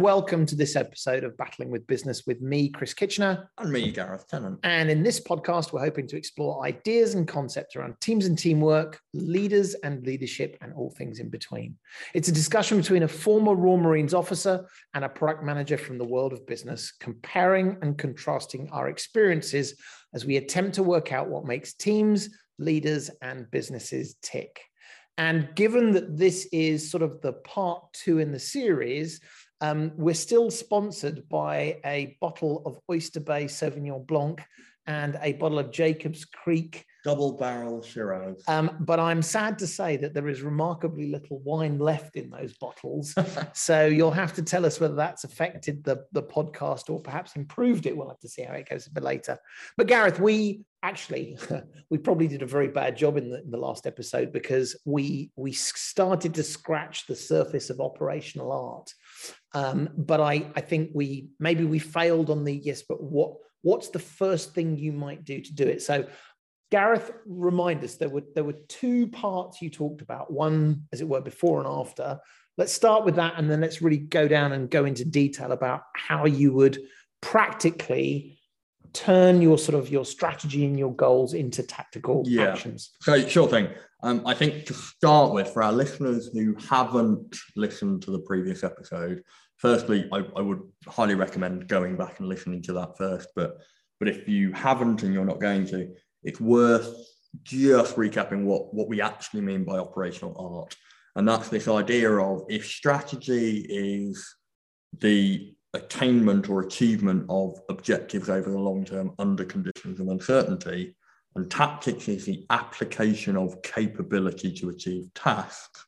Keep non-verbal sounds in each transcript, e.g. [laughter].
and welcome to this episode of Battling with Business with me, Chris Kitchener. And me, Gareth Tennant. And in this podcast, we're hoping to explore ideas and concepts around teams and teamwork, leaders and leadership, and all things in between. It's a discussion between a former Royal Marines officer and a product manager from the world of business, comparing and contrasting our experiences as we attempt to work out what makes teams, leaders, and businesses tick. And given that this is sort of the part two in the series, um, we're still sponsored by a bottle of Oyster Bay Sauvignon Blanc and a bottle of Jacobs Creek double barrel Shiraz. Um, but I'm sad to say that there is remarkably little wine left in those bottles. [laughs] so you'll have to tell us whether that's affected the, the podcast or perhaps improved it. We'll have to see how it goes a bit later. But Gareth, we actually [laughs] we probably did a very bad job in the, in the last episode because we we started to scratch the surface of operational art. Um, but I I think we maybe we failed on the yes, but what what's the first thing you might do to do it? So Gareth, remind us there were there were two parts you talked about. One, as it were, before and after. Let's start with that, and then let's really go down and go into detail about how you would practically turn your sort of your strategy and your goals into tactical yeah. actions. So, sure thing. Um, I think to start with, for our listeners who haven't listened to the previous episode, firstly, I, I would highly recommend going back and listening to that first. But but if you haven't and you're not going to, it's worth just recapping what, what we actually mean by operational art. And that's this idea of if strategy is the attainment or achievement of objectives over the long term under conditions of uncertainty, and tactics is the application of capability to achieve tasks,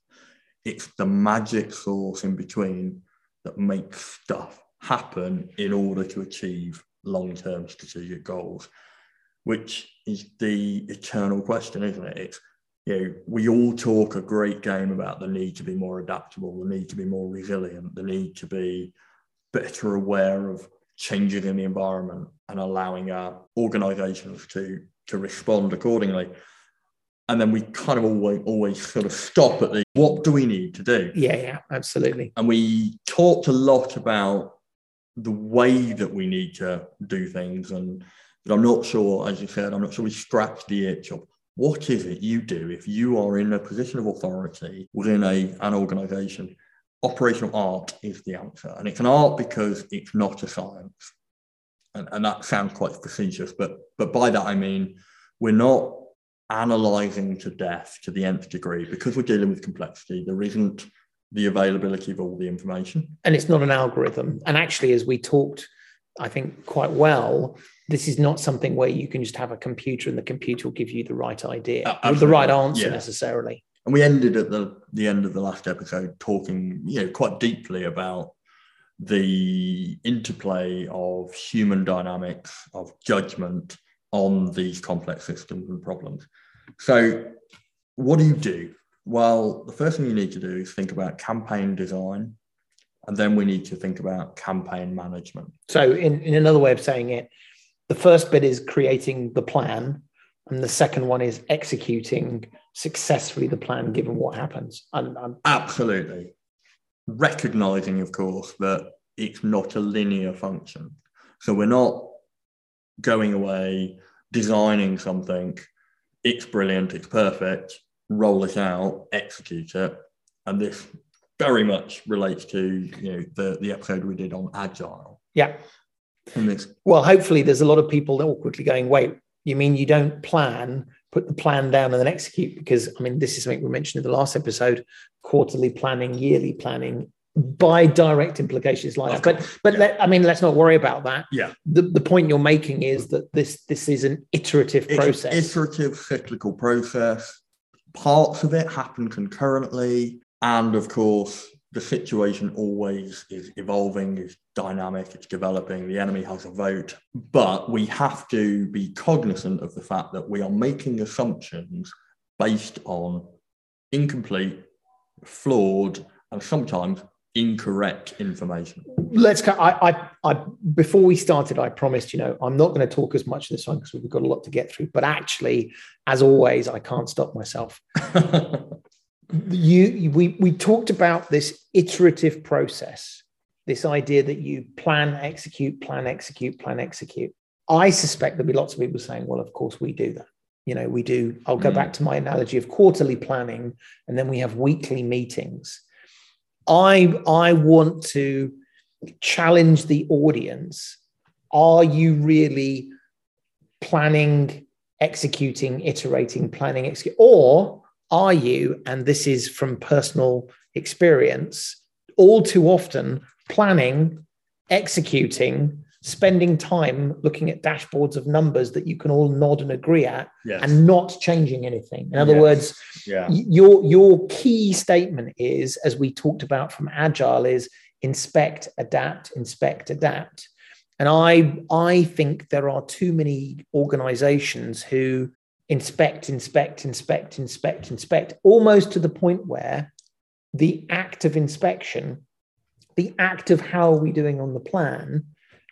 it's the magic sauce in between that makes stuff happen in order to achieve long term strategic goals which is the eternal question, isn't it? It's you know, we all talk a great game about the need to be more adaptable, the need to be more resilient, the need to be better aware of changes in the environment and allowing our organizations to to respond accordingly. And then we kind of always always sort of stop at the what do we need to do? Yeah, yeah, absolutely. And we talked a lot about the way that we need to do things and but I'm not sure, as you said, I'm not sure we scratch the itch of what is it you do if you are in a position of authority within a, an organization? Operational art is the answer. And it's an art because it's not a science. And, and that sounds quite facetious, but, but by that I mean we're not analyzing to death to the nth degree because we're dealing with complexity. There isn't the availability of all the information. And it's not an algorithm. And actually, as we talked, I think, quite well, this is not something where you can just have a computer and the computer will give you the right idea, uh, the right answer yeah. necessarily. And we ended at the, the end of the last episode talking, you know, quite deeply about the interplay of human dynamics, of judgment on these complex systems and problems. So, what do you do? Well, the first thing you need to do is think about campaign design, and then we need to think about campaign management. So, in, in another way of saying it, the first bit is creating the plan and the second one is executing successfully the plan given what happens and, and absolutely recognizing of course that it's not a linear function. So we're not going away designing something it's brilliant it's perfect roll it out execute it. And this very much relates to you know the, the episode we did on agile. Yeah. Well, hopefully, there's a lot of people that awkwardly going, wait, you mean you don't plan, put the plan down and then execute? Because, I mean, this is something we mentioned in the last episode quarterly planning, yearly planning by direct implications like that. But but yeah. let, I mean, let's not worry about that. Yeah. The, the point you're making is that this this is an iterative it's process. iterative cyclical process. Parts of it happen concurrently, and of course, the situation always is evolving, is dynamic, it's developing, the enemy has a vote. But we have to be cognizant of the fact that we are making assumptions based on incomplete, flawed, and sometimes incorrect information. Let's. I, I, I, before we started, I promised. You know, I'm not going to talk as much this time because we've got a lot to get through. But actually, as always, I can't stop myself. [laughs] you we we talked about this iterative process this idea that you plan, execute, plan, execute, plan, execute. I suspect there'll be lots of people saying, well, of course we do that. You know, we do. I'll go mm. back to my analogy of quarterly planning, and then we have weekly meetings. I I want to challenge the audience. Are you really planning, executing, iterating, planning, execute, or are you? And this is from personal experience. All too often, planning, executing, spending time looking at dashboards of numbers that you can all nod and agree at yes. and not changing anything in other yes. words yeah. your your key statement is as we talked about from agile is inspect adapt inspect adapt and i i think there are too many organizations who inspect inspect inspect inspect inspect almost to the point where the act of inspection the act of how are we doing on the plan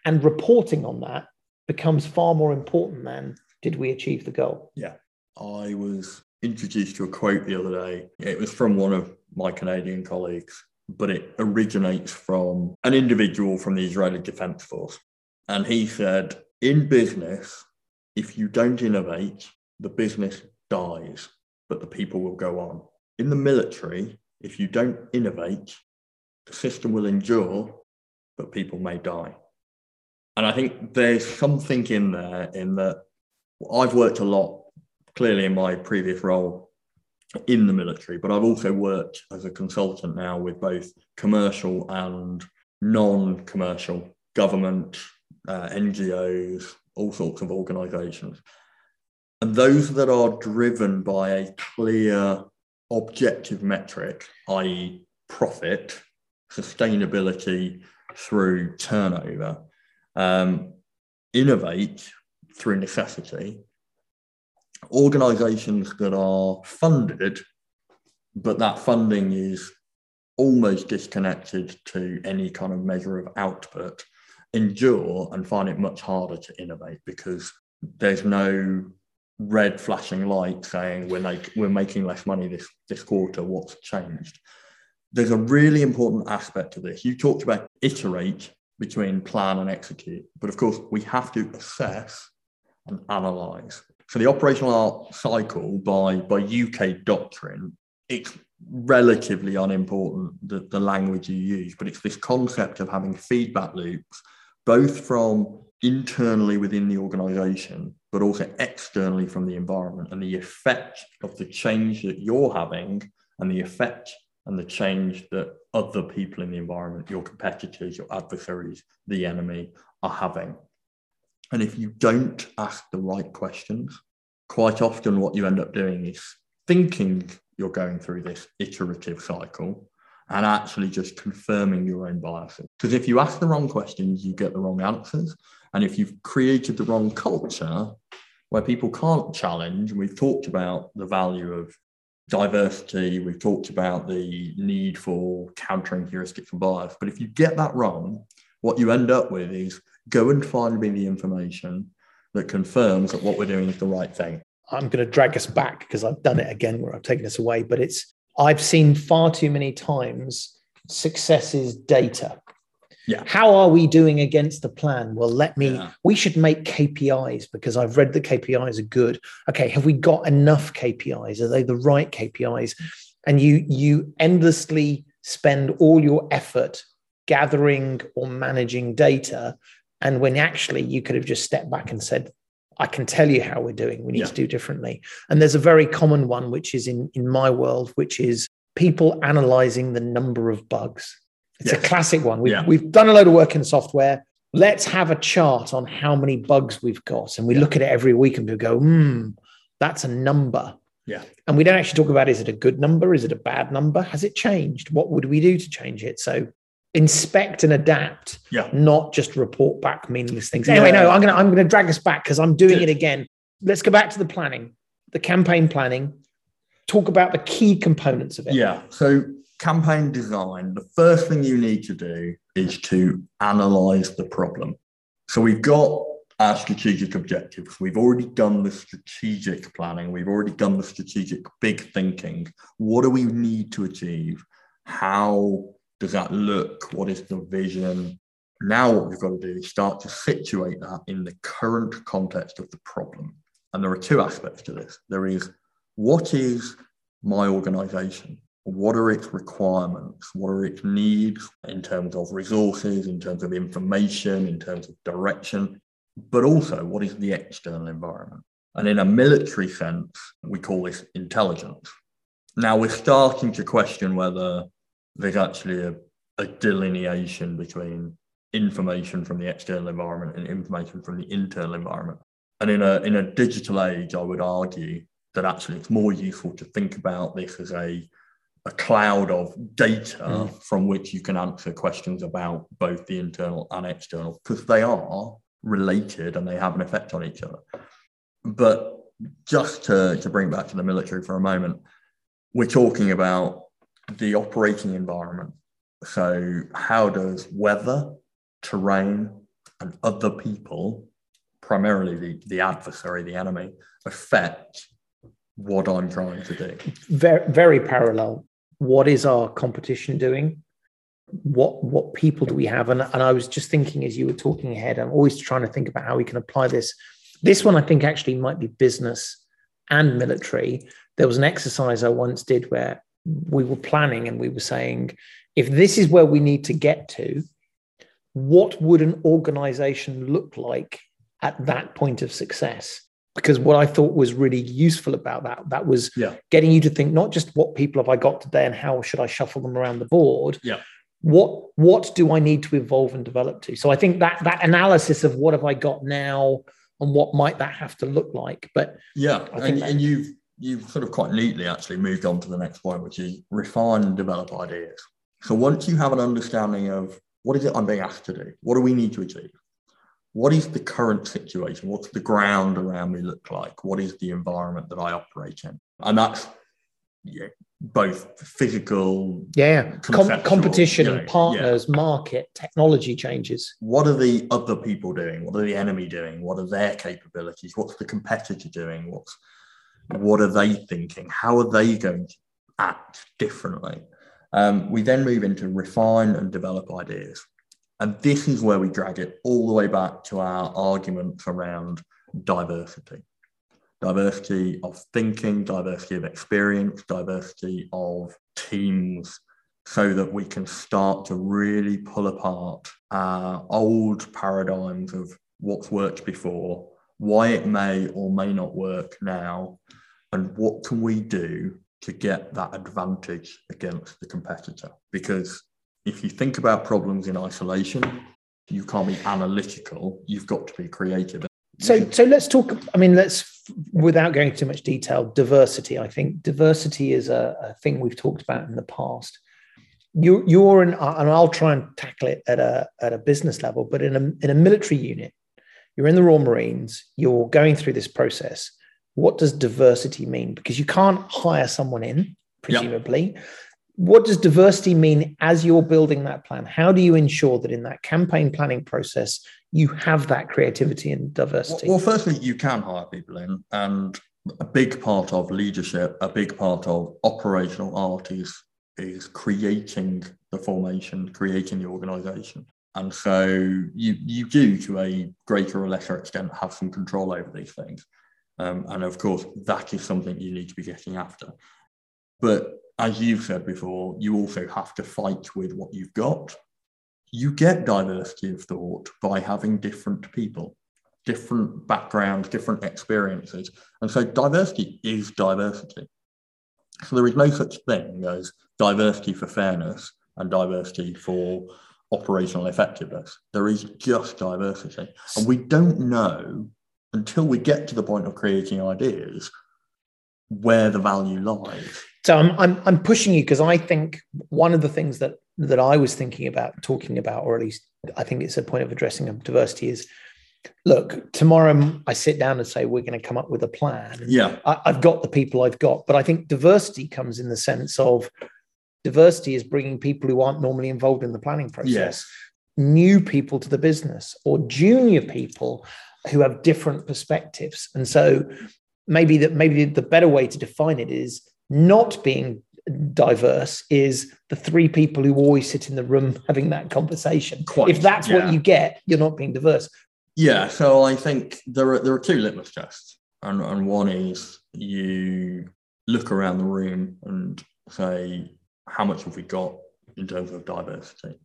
and reporting on that becomes far more important than did we achieve the goal. Yeah. I was introduced to a quote the other day. It was from one of my Canadian colleagues, but it originates from an individual from the Israeli Defense Force. And he said, In business, if you don't innovate, the business dies, but the people will go on. In the military, if you don't innovate, the system will endure, but people may die. And I think there's something in there in that I've worked a lot, clearly in my previous role in the military, but I've also worked as a consultant now with both commercial and non commercial government, uh, NGOs, all sorts of organizations. And those that are driven by a clear objective metric, i.e., profit, sustainability through turnover, um, innovate through necessity, organizations that are funded, but that funding is almost disconnected to any kind of measure of output, endure and find it much harder to innovate because there's no red flashing light saying we're like we're making less money this this quarter what's changed there's a really important aspect to this you talked about iterate between plan and execute. But of course, we have to assess and analyze. So the operational art cycle by, by UK doctrine, it's relatively unimportant the, the language you use, but it's this concept of having feedback loops, both from internally within the organization, but also externally from the environment and the effect of the change that you're having and the effect and the change that other people in the environment, your competitors, your adversaries, the enemy are having. And if you don't ask the right questions, quite often what you end up doing is thinking you're going through this iterative cycle and actually just confirming your own biases. Because if you ask the wrong questions, you get the wrong answers. And if you've created the wrong culture where people can't challenge, and we've talked about the value of diversity, we've talked about the need for countering heuristics and bias. But if you get that wrong, what you end up with is go and find me the information that confirms that what we're doing is the right thing. I'm going to drag us back because I've done it again where I've taken us away, but it's I've seen far too many times success is data. Yeah. How are we doing against the plan? Well, let me, yeah. we should make KPIs because I've read the KPIs are good. Okay, have we got enough KPIs? Are they the right KPIs? And you you endlessly spend all your effort gathering or managing data. And when actually you could have just stepped back and said, I can tell you how we're doing. We need yeah. to do differently. And there's a very common one, which is in, in my world, which is people analyzing the number of bugs. It's yes. a classic one. We've, yeah. we've done a load of work in software. Let's have a chart on how many bugs we've got. And we yeah. look at it every week and we go, hmm, that's a number. Yeah. And we don't actually talk about is it a good number? Is it a bad number? Has it changed? What would we do to change it? So inspect and adapt, yeah. not just report back meaningless things. Anyway, no, I'm gonna I'm gonna drag us back because I'm doing Good. it again. Let's go back to the planning, the campaign planning. Talk about the key components of it. Yeah. So campaign design, the first thing you need to do is to analyze the problem. So we've got our strategic objectives. We've already done the strategic planning. We've already done the strategic big thinking. What do we need to achieve? How does that look? What is the vision? Now, what we've got to do is start to situate that in the current context of the problem. And there are two aspects to this. There is what is my organization? What are its requirements? What are its needs in terms of resources, in terms of information, in terms of direction? But also, what is the external environment? And in a military sense, we call this intelligence. Now we're starting to question whether there's actually a, a delineation between information from the external environment and information from the internal environment. And in a in a digital age, I would argue that actually it's more useful to think about this as a a cloud of data mm. from which you can answer questions about both the internal and external because they are related and they have an effect on each other. But just to, to bring back to the military for a moment, we're talking about the operating environment. So, how does weather, terrain, and other people, primarily the, the adversary, the enemy, affect what I'm trying to do? Very, very parallel. What is our competition doing? What what people do we have? And, and I was just thinking as you were talking ahead, I'm always trying to think about how we can apply this. This one I think actually might be business and military. There was an exercise I once did where we were planning and we were saying, if this is where we need to get to, what would an organization look like at that point of success? Because what I thought was really useful about that, that was yeah. getting you to think not just what people have I got today and how should I shuffle them around the board. Yeah. What what do I need to evolve and develop to? So I think that that analysis of what have I got now and what might that have to look like. But yeah, and, that, and you've you've sort of quite neatly actually moved on to the next point, which is refine and develop ideas. So once you have an understanding of what is it I'm being asked to do, what do we need to achieve? What is the current situation? What's the ground around me look like? What is the environment that I operate in? And that's yeah, both physical, yeah, Com- competition, you know, partners, yeah. market, technology changes. What are the other people doing? What are the enemy doing? What are their capabilities? What's the competitor doing? What's what are they thinking? How are they going to act differently? Um, we then move into refine and develop ideas. And this is where we drag it all the way back to our arguments around diversity diversity of thinking, diversity of experience, diversity of teams, so that we can start to really pull apart our old paradigms of what's worked before, why it may or may not work now, and what can we do to get that advantage against the competitor. Because if you think about problems in isolation, you can't be analytical, you've got to be creative. So, so let's talk. I mean, let's without going into too much detail. Diversity. I think diversity is a, a thing we've talked about in the past. You, you're in, and I'll try and tackle it at a at a business level. But in a in a military unit, you're in the Royal Marines. You're going through this process what does diversity mean? Because you can't hire someone in, presumably. Yep. What does diversity mean as you're building that plan? How do you ensure that in that campaign planning process, you have that creativity and diversity? Well, firstly, you can hire people in, and a big part of leadership, a big part of operational art is is creating the formation, creating the organization. And so you you do to a greater or lesser extent have some control over these things. Um, and of course, that is something you need to be getting after. But as you've said before, you also have to fight with what you've got. You get diversity of thought by having different people, different backgrounds, different experiences. And so diversity is diversity. So there is no such thing as diversity for fairness and diversity for operational effectiveness. There is just diversity. And we don't know until we get to the point of creating ideas where the value lies. So I'm I'm, I'm pushing you because I think one of the things that that I was thinking about talking about, or at least I think it's a point of addressing of diversity is look, tomorrow I sit down and say we're going to come up with a plan. Yeah. I, have got the people I've got, but I think diversity comes in the sense of diversity is bringing people who aren't normally involved in the planning process. Yes. New people to the business or junior people who have different perspectives. And so maybe that maybe the better way to define it is not being diverse is the three people who always sit in the room having that conversation. Quite, if that's yeah. what you get, you're not being diverse. Yeah, so I think there are there are two litmus tests, and, and one is you look around the room and say how much have we got in terms of diversity,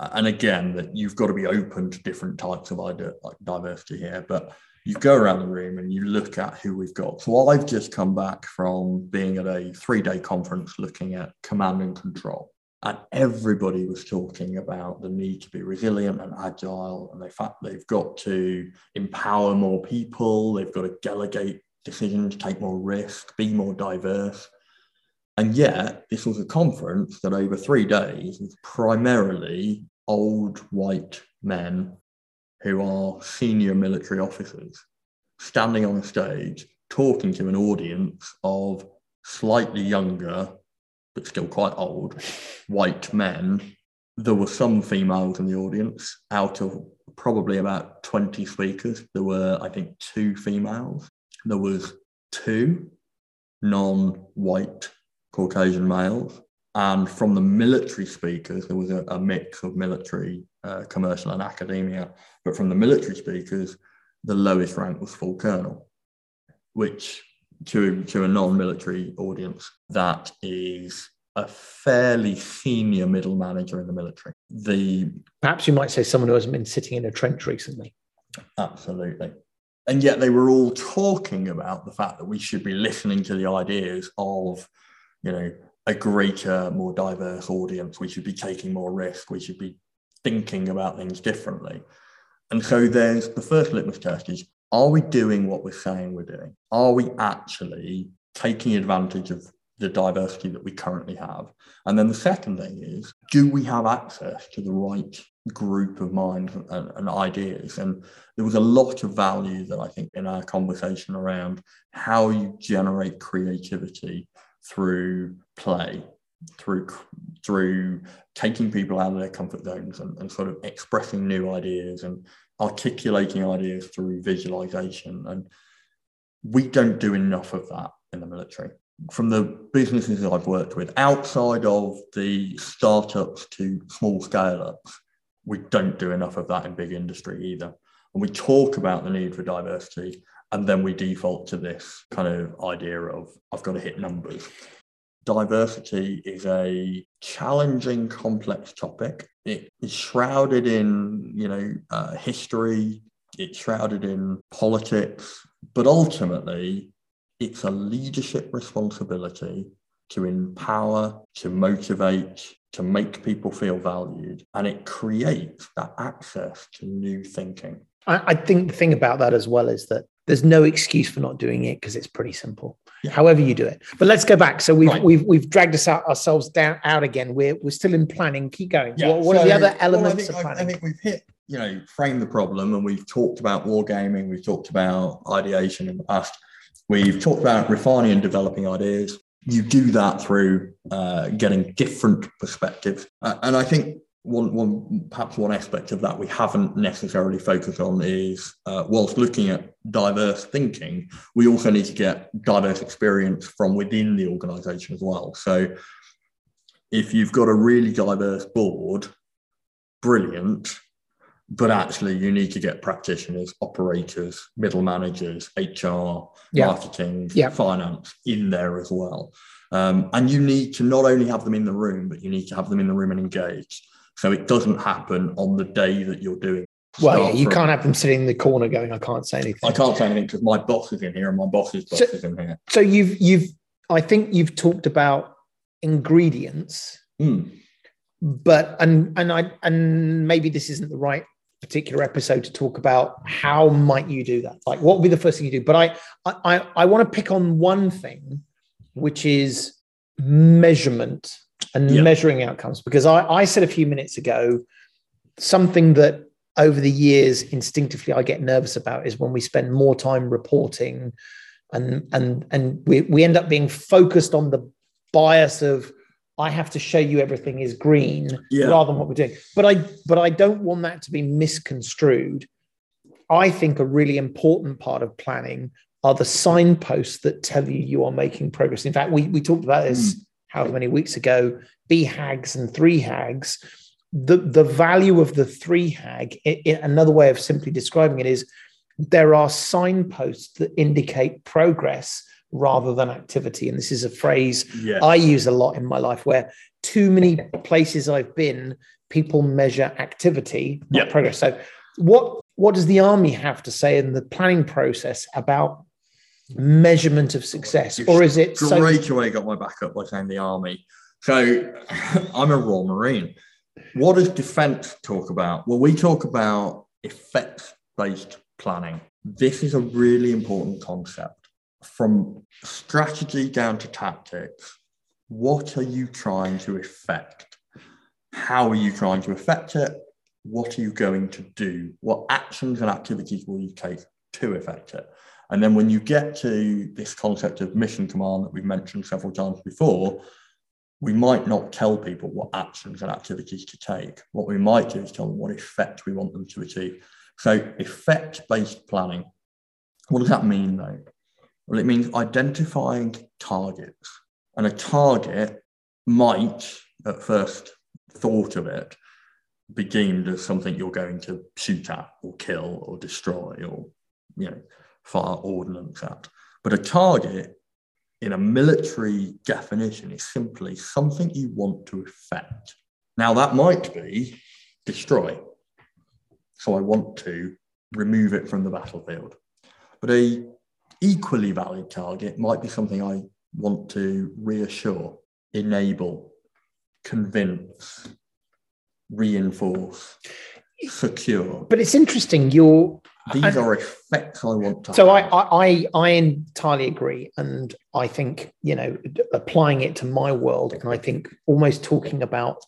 and again that you've got to be open to different types of idea, like diversity here, but you go around the room and you look at who we've got. So I've just come back from being at a three day conference looking at command and control. And everybody was talking about the need to be resilient and agile. And the fact they've got to empower more people, they've got to delegate decisions, take more risk, be more diverse. And yet, this was a conference that over three days was primarily old white men who are senior military officers standing on a stage talking to an audience of slightly younger but still quite old white men. There were some females in the audience. Out of probably about 20 speakers there were i think two females. There was two non-white caucasian males and from the military speakers there was a, a mix of military uh, commercial and academia but from the military speakers the lowest rank was full colonel which to, to a non-military audience that is a fairly senior middle manager in the military. The perhaps you might say someone who hasn't been sitting in a trench recently. Absolutely. And yet they were all talking about the fact that we should be listening to the ideas of, you know, a greater, more diverse audience. We should be taking more risk. We should be thinking about things differently. And so there's the first litmus test is are we doing what we're saying we're doing? Are we actually taking advantage of the diversity that we currently have. And then the second thing is, do we have access to the right group of minds and, and, ideas? And there was a lot of value that I think in our conversation around how you generate creativity through play, through through taking people out of their comfort zones and, and sort of expressing new ideas and articulating ideas through visualization. And we don't do enough of that in the military from the businesses that I've worked with, outside of the startups to small scale ups, we don't do enough of that in big industry either. And we talk about the need for diversity, and then we default to this kind of idea of I've got to hit numbers. Diversity is a challenging, complex topic. It is shrouded in, you know, uh, history. It's shrouded in politics, but ultimately, it's a leadership responsibility to empower, to motivate, to make people feel valued. And it creates that access to new thinking. I, I think the thing about that as well is that there's no excuse for not doing it because it's pretty simple. Yeah. However you do it. But let's go back. So we've right. we've we've dragged us out ourselves down out again. We're we're still in planning. Keep going. Yeah. What, what so, are the other elements well, of planning? I, I think we've hit you know frame the problem and we've talked about wargaming. We've talked about ideation in the past We've talked about refining and developing ideas. You do that through uh, getting different perspectives. Uh, and I think one, one, perhaps one aspect of that we haven't necessarily focused on is uh, whilst looking at diverse thinking, we also need to get diverse experience from within the organization as well. So if you've got a really diverse board, brilliant but actually you need to get practitioners operators middle managers hr yeah. marketing yeah. finance in there as well um, and you need to not only have them in the room but you need to have them in the room and engaged so it doesn't happen on the day that you're doing well, yeah, you from, can't have them sitting in the corner going, "I can't say anything." I can't say anything because my boss is in here and my boss's boss so, is in here. So you've you've I think you've talked about ingredients, mm. but and and I and maybe this isn't the right particular episode to talk about how might you do that like what would be the first thing you do but i i i want to pick on one thing which is measurement and yeah. measuring outcomes because I, I said a few minutes ago something that over the years instinctively i get nervous about is when we spend more time reporting and and and we, we end up being focused on the bias of I have to show you everything is green yeah. rather than what we're doing. But I but I don't want that to be misconstrued. I think a really important part of planning are the signposts that tell you you are making progress. In fact, we, we talked about this mm. However many weeks ago, BHAGs and three hags. The, the value of the three hag, it, it, another way of simply describing it is there are signposts that indicate progress rather than activity. And this is a phrase Yes. I use a lot in my life where too many places I've been, people measure activity, not Yeah. progress. So what what does the army have to say in the planning process about measurement of success? You've Or is it so Straight away got my back up by saying the army. So [laughs] I'm a Royal Marine. What does defence talk about? Well, we talk about effects based planning. This is a really important concept. From strategy down to tactics, what are you trying to effect? How are you trying to effect it? What are you going to do? What actions and activities will you take to effect it? And then when you get to this concept of mission command that we've mentioned several times before, we might not tell people what actions and activities to take. What we might do is tell them what effect we want them to achieve. So, effect based planning. What does that mean though? Well, it means identifying targets. And a target might, at first thought of it, be deemed as something you're going to shoot at or kill or destroy or, you know, fire ordnance at. But a target in a military definition is simply something you want to effect. Now, that might be destroy. So I want to remove it from the battlefield. But a equally valid target might be something I want to reassure, enable, convince, reinforce, secure. but it's interesting, you're These And- are effects I want to So I. I I I entirely agree, and I think you know applying it to my world, and I think almost talking about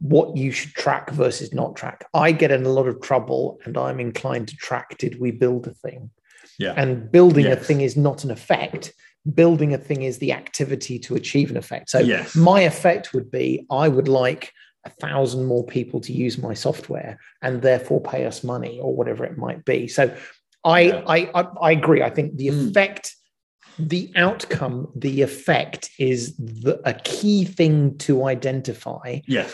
what you should track versus not track. I get in a lot of trouble, and I'm inclined to track. Did we build a thing? yeah. And building a thing is not an effect. Building a thing is the activity to achieve an effect. So Yes. my effect would be I would like a thousand more people to use my software and therefore pay us money or whatever it might be. So I Yeah. I, I I agree. I think the Mm. effect, the outcome, the effect is the, a key thing to identify. Yes.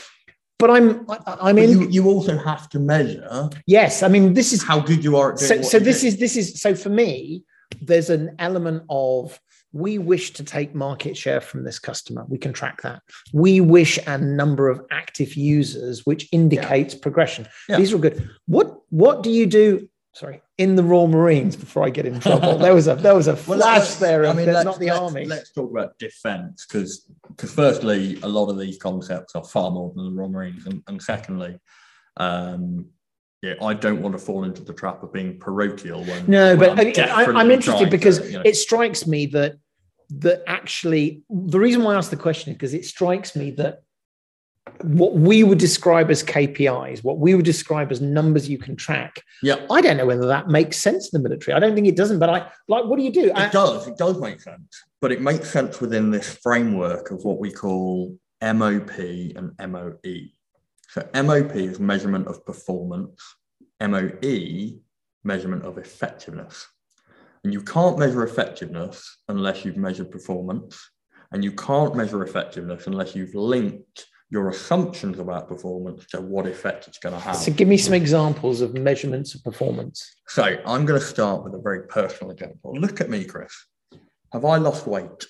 But I'm I, I'm in you, you also have to measure yes. I mean this is how good you are at doing so so this is this is so for me there's an element of we wish to take market share from this customer. We can track that. We wish a number of active users which indicates progression. Yeah. these are all good. What what do you do sorry in the royal marines before i get in trouble? There was a there was a [laughs] Well, flash there I mean, let's- not the let's- army. Let's talk about defence because, because firstly, a lot of these concepts are far more than the Royal Marines, and, and secondly, um, yeah, I don't want to fall into the trap of being parochial. When No, when but I'm I, I, I'm interested trying to, because you know- it strikes me that that actually the reason why I asked the question is because it strikes me that what we would describe as KPIs, what we would describe as numbers you can track, yeah, I don't know whether that makes sense in the military. I don't think it doesn't, but I like what do you do? I- it does. It does make sense, but it makes sense within this framework of what we call MOP and MOE. So MOP is measurement of performance. MOE measurement of effectiveness. And you can't measure effectiveness unless you've measured performance. And you can't measure effectiveness unless you've linked your assumptions about performance to what effect it's going to have. so give me some examples of measurements of performance. So I'm going to start with a very personal example. Look at me, Chris. Have I lost weight?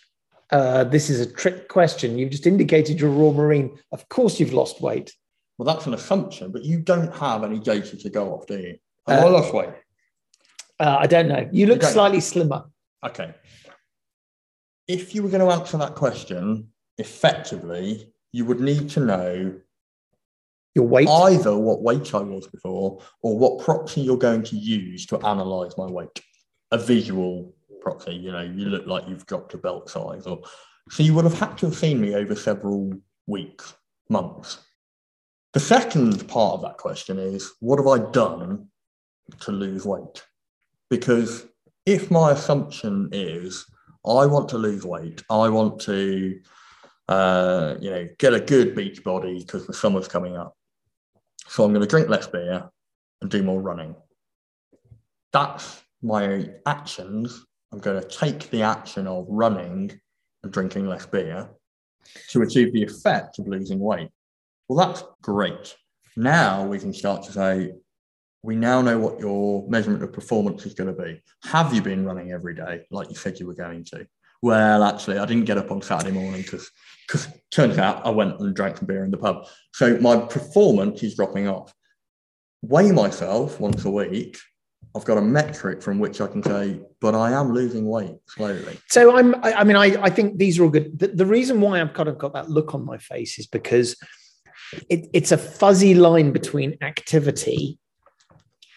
Uh, this is a trick question. You've just indicated you're a Royal Marine. Of course, you've lost weight. Well, that's an assumption, but you don't have any data to go off, do you? Have Uh, I lost weight? Uh, I don't know. You look know. slightly slimmer. Okay. If you were going to answer that question effectively, you would need to know Your weight. either what weight I was before or what proxy you're going to use to analyze my weight. A visual proxy, you know, you look like you've dropped a belt size or so you would have had to have seen me over several weeks, months. The second part of that question is what have I done to lose weight? Because if my assumption is I want to lose weight, I want to uh, you know, get a good beach body because the summer's coming up. So I'm going to drink less beer and do more running. That's my actions. I'm going to take the action of running and drinking less beer. to achieve the effect of losing weight. Well, that's great. Now we can start to say, we now know what your measurement of performance is going to be. Have you been running every day like you said you were going to? Well, actually, I didn't get up on Saturday morning because because turns out I went and drank some beer in the pub. So my performance is dropping off. Weigh myself once a week. I've got a metric from which I can say, but I am losing weight slowly. So I'm, I, I mean, I, I think these are all good. The, the reason why I've kind of got that look on my face is because it, it's a fuzzy line between activity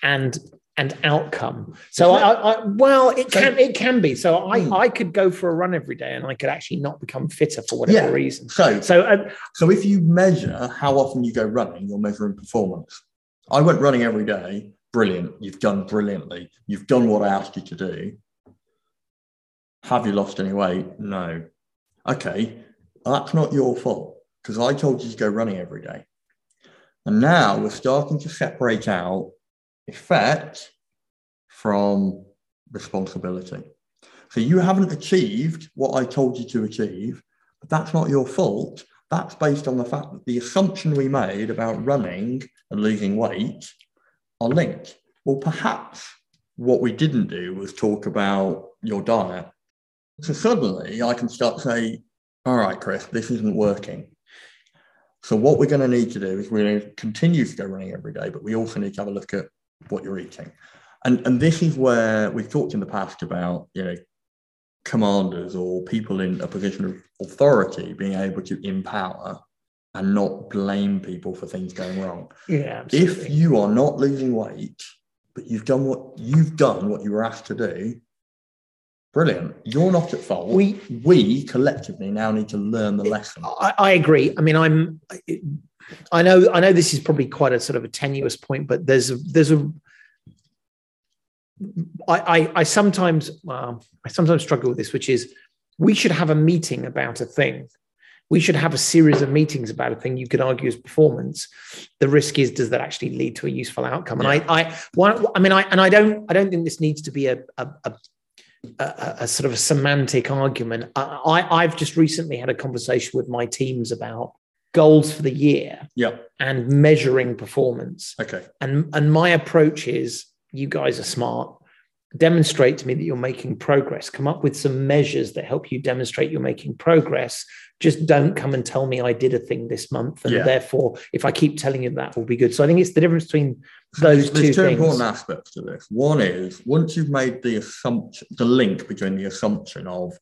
and and outcome. So I, I, well, it can it can be. So I hmm. I could go for a run every day, and I could actually not become fitter for whatever yeah. reason. So so um, so if you measure how often you go running, you're measuring performance. I went running every day. Brilliant. You've done brilliantly. You've done what I asked you to do. Have you lost any weight? No. Okay, that's not your fault because I told you to go running every day. And now we're starting to separate out effect from responsibility. So you haven't achieved what I told you to achieve, but that's not your fault. That's based on the fact that the assumption we made about running and losing weight are linked. Well, perhaps what we didn't do was talk about your diet. So suddenly I can start say, all right, Chris, this isn't working. So what we're going to need to do is we're going to continue to go running every day, but we also need to have a look at what you're eating. And, and this is where we've talked in the past about, you know, commanders or people in a position of authority being able to empower and not blame people for things going wrong. Yeah. Absolutely. If you are not losing weight, but you've done what you've done what you were asked to do, brilliant. You're not at fault. We we collectively now need to learn the lesson. I, I agree. I mean, I'm I know I know this is probably quite a sort of a tenuous point, but there's a there's a I, I, I sometimes well, I sometimes struggle with this, which is we should have a meeting about a thing. We should have a series of meetings about a thing. You could argue as performance. The risk is, does that actually lead to a useful outcome? And yeah. I, I, one, I mean, I, and I don't, I don't think this needs to be a, a, a a, a, sort of a semantic argument. I, I've just recently had a conversation with my teams about goals for the year and measuring performance. Okay. And and my approach is you guys are smart. Demonstrate to me that you're making progress. Come up with some measures that help you demonstrate you're making progress. Just don't come and tell me I did a thing this month. And yeah. therefore, if I keep telling you that will be good. So I think it's the difference between those There's two, two things. important aspects to this. One is once you've made the assumption, the link between the assumption of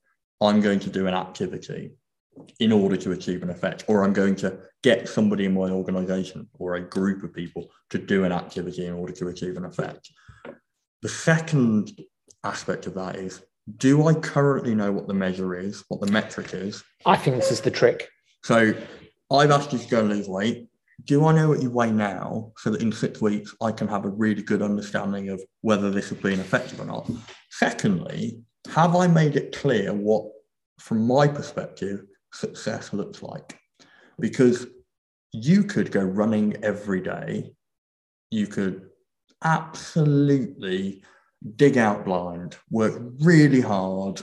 I'm going to do an activity in order to achieve an effect, or I'm going to get somebody in my organization or a group of people to do an activity in order to achieve an effect. The second aspect of that is do I currently know what the measure is, what the metric is? I think this is the trick. So I've asked you to go and lose weight. Do I know what you weigh now so that in six weeks I can have a really good understanding of whether this has been effective or not? Secondly, have I made it clear what, from my perspective, success looks like. Because you could go running every day, you could absolutely dig out blind, work really hard,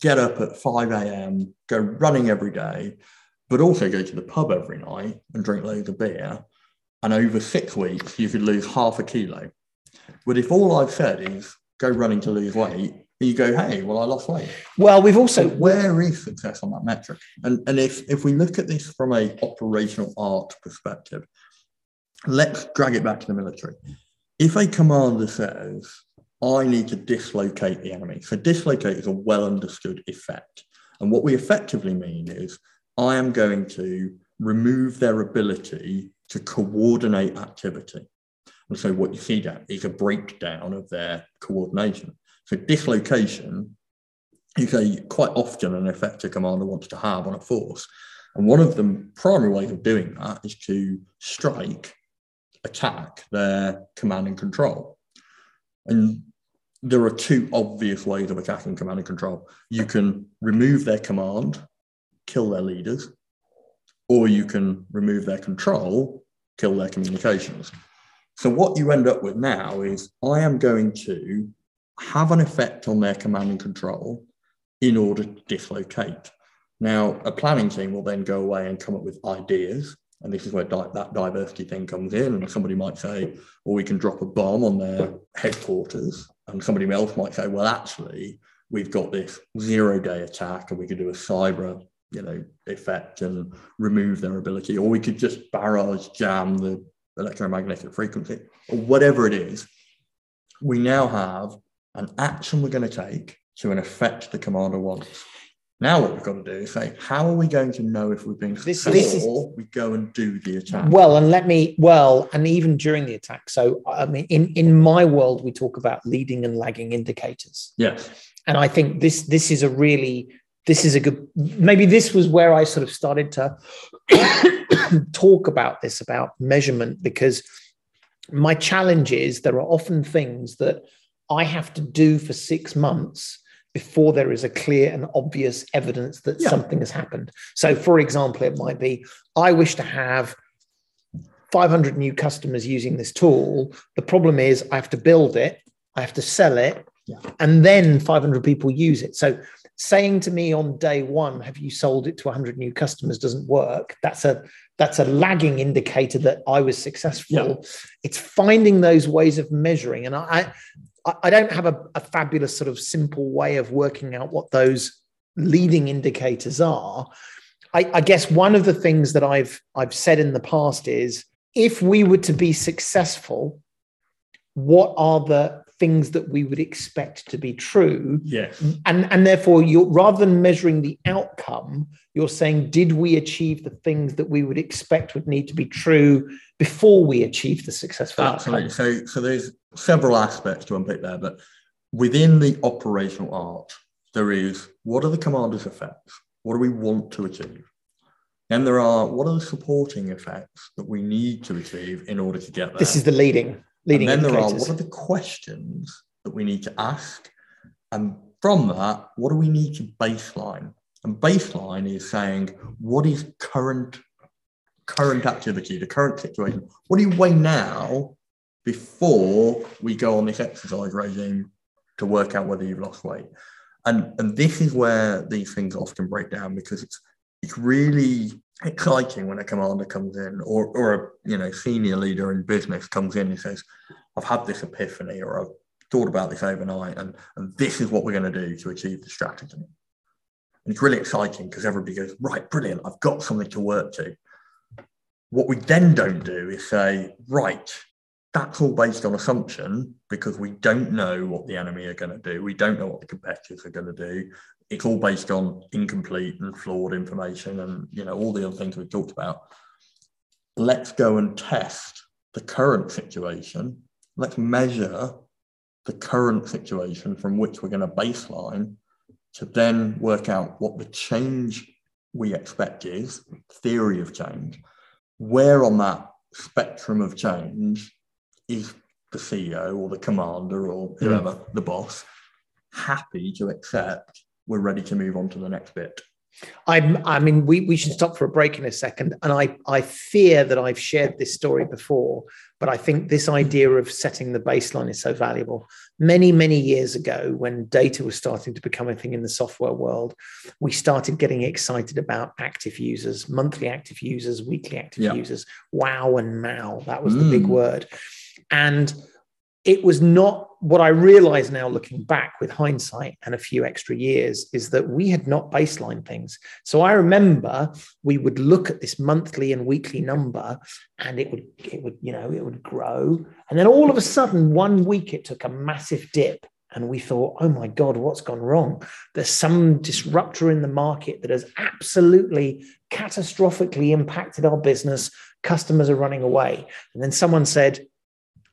get up at 5 a.m., go running every day, but also go to the pub every night and drink loads of beer. And over six weeks, you could lose half a kilo. But if all I've said is go running to lose weight, you go, hey, well, I lost weight. Well, we've also so where is success on that metric? And and if if we look at this from a operational art perspective, let's drag it back to the military. If a commander says, I need to dislocate the enemy, so dislocate is a well understood effect. And what we effectively mean is, I am going to remove their ability to coordinate activity. And so what you see there is a breakdown of their coordination. So dislocation is a quite often an effect a commander wants to have on a force. And one of the primary ways of doing that is to strike, attack their command and control. And there are two obvious ways of attacking command and control. You can remove their command, kill their leaders, or you can remove their control, kill their communications. So what you end up with now is I am going to have an effect on their command and control in order to dislocate. Now, a planning team will then go away and come up with ideas. And this is where di- that diversity thing comes in. And somebody might say, well, we can drop a bomb on their headquarters. And somebody else might say, well, actually, we've got this zero day attack and we could do a cyber you know effect and remove their ability or we could just barrage jam the electromagnetic frequency or whatever it is we now have an action we're going to take to an effect the commander wants now what we've got to do is say how are we going to know if we've been This- successful is- we go and do the attack Well, and let me well, and even during the attack. So, I mean, in in my world, we talk about leading and lagging indicators, yes and I think this this is a really this is a good. Maybe this was where I sort of started to [coughs] talk about this about measurement because my challenge is there are often things that I have to do for six months before there is a clear and obvious evidence that Yeah. something has happened. So, for example, it might be I wish to have 500 new customers using this tool. The problem is I have to build it, I have to sell it, Yeah. and then 500 people use it. So, saying to me on day one, "Have you sold it to 100 new customers?" doesn't work. That's a that's a lagging indicator that I was successful. It's finding those ways of measuring, and I I, don't have a, a fabulous sort of simple way of working out what those leading indicators are. I, I guess one of the things that I've I've said in the past is if we were to be successful, what are the things that we would expect to be true? yes And and therefore, you rather than measuring the outcome, you're saying, did we achieve the things that we would expect would need to be true before we achieve the successful outcome? Absolutely. outcome? So, so there's several aspects to unpick there, but within the operational art, there is what are the commander's effects? What do we want to achieve? Then there are what are the supporting effects that we need to achieve in order to get there? This is the leading leading and then there are what are the questions that we need to ask? And from that, what do we need to baseline? And baseline is saying what is current current activity, the current situation. What do you weigh now before we go on this exercise regime to work out whether you've lost weight? And and this is where these things often break down because it's it's really exciting when a commander comes in or or a you know senior leader in business comes in and says, I've had this epiphany or I've thought about this overnight and, and this is what we're going to do to achieve the strategy. And it's really exciting because everybody goes, right, brilliant, I've got something to work to. What we then don't do is say, right, that's all based on assumption because we don't know what the enemy are going to do. We don't know what the competitors are going to do. It's all based on incomplete and flawed information and you know all the other things we've talked about. Let's go and test the current situation. Let's measure the current situation from which we're going to baseline to then work out what the change we expect is, theory of change, where on that spectrum of change is the CEO or the commander or whoever, the boss, happy to accept we're ready to move on to the next bit. I'm, I mean, we, we should stop for a break in a second. And I, I fear that I've shared this story before, but I think this idea of setting the baseline is so valuable. Many, many years ago, when data was starting to become a thing in the software world, we started getting excited about active users, monthly active users, weekly active Yeah. users, wow and MAU. That was the big Mm. word. And it was not what I realize now, looking back with hindsight and a few extra years, is that we had not baseline things. So I remember we would look at this monthly and weekly number, and it would, it would, you know, it would grow, and then all of a sudden, one week it took a massive dip, and we thought, oh my god, what's gone wrong? There's some disruptor in the market that has absolutely catastrophically impacted our business. Customers are running away, and then someone said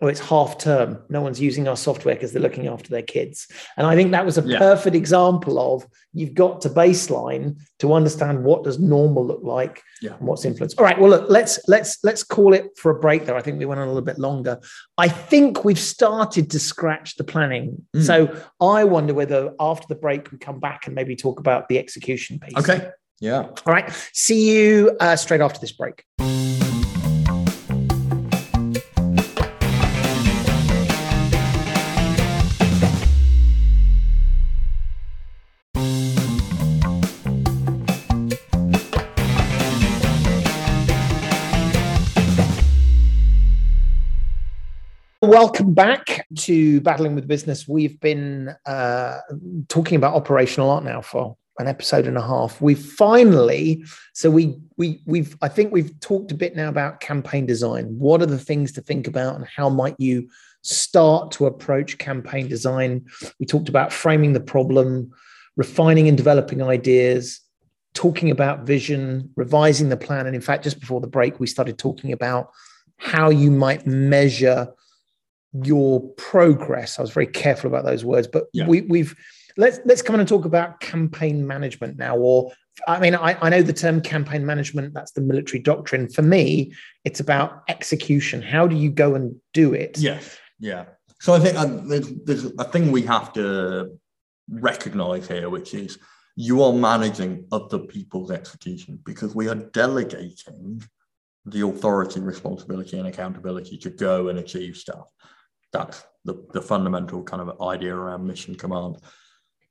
oh, it's half term. No one's using our software because they're looking after their kids. And I think that was a Yeah. perfect example of you've got to baseline to understand what does normal look like Yeah. and what's influence. All right. Well, look, let's let's let's call it for a break there. I think we went on a little bit longer. I think we've started to scratch the planning. Mm. So I wonder whether after the break we come back and maybe talk about the execution piece. Okay. Yeah. All right. See you uh, straight after this break. Welcome back to Battling with Business. We've been uh, talking about operational art now for an episode and a half. We've finally, so we we we've I think we've talked a bit now about campaign design. What are the things to think about, and how might you start to approach campaign design? We talked about framing the problem, refining and developing ideas, talking about vision, revising the plan, and in fact, just before the break, we started talking about how you might measure your progress. I was very careful about those words, but yeah. we, we've let's let's come on and talk about campaign management now. Or I mean, I, I know the term campaign management, that's the military doctrine. For me, it's about execution. How do you go and do it? Yes. Yeah. So I think um, there's, there's a thing we have to recognize here, which is you are managing other people's execution because we are delegating the authority, responsibility, and accountability to go and achieve stuff. That's the, the fundamental kind of idea around mission command.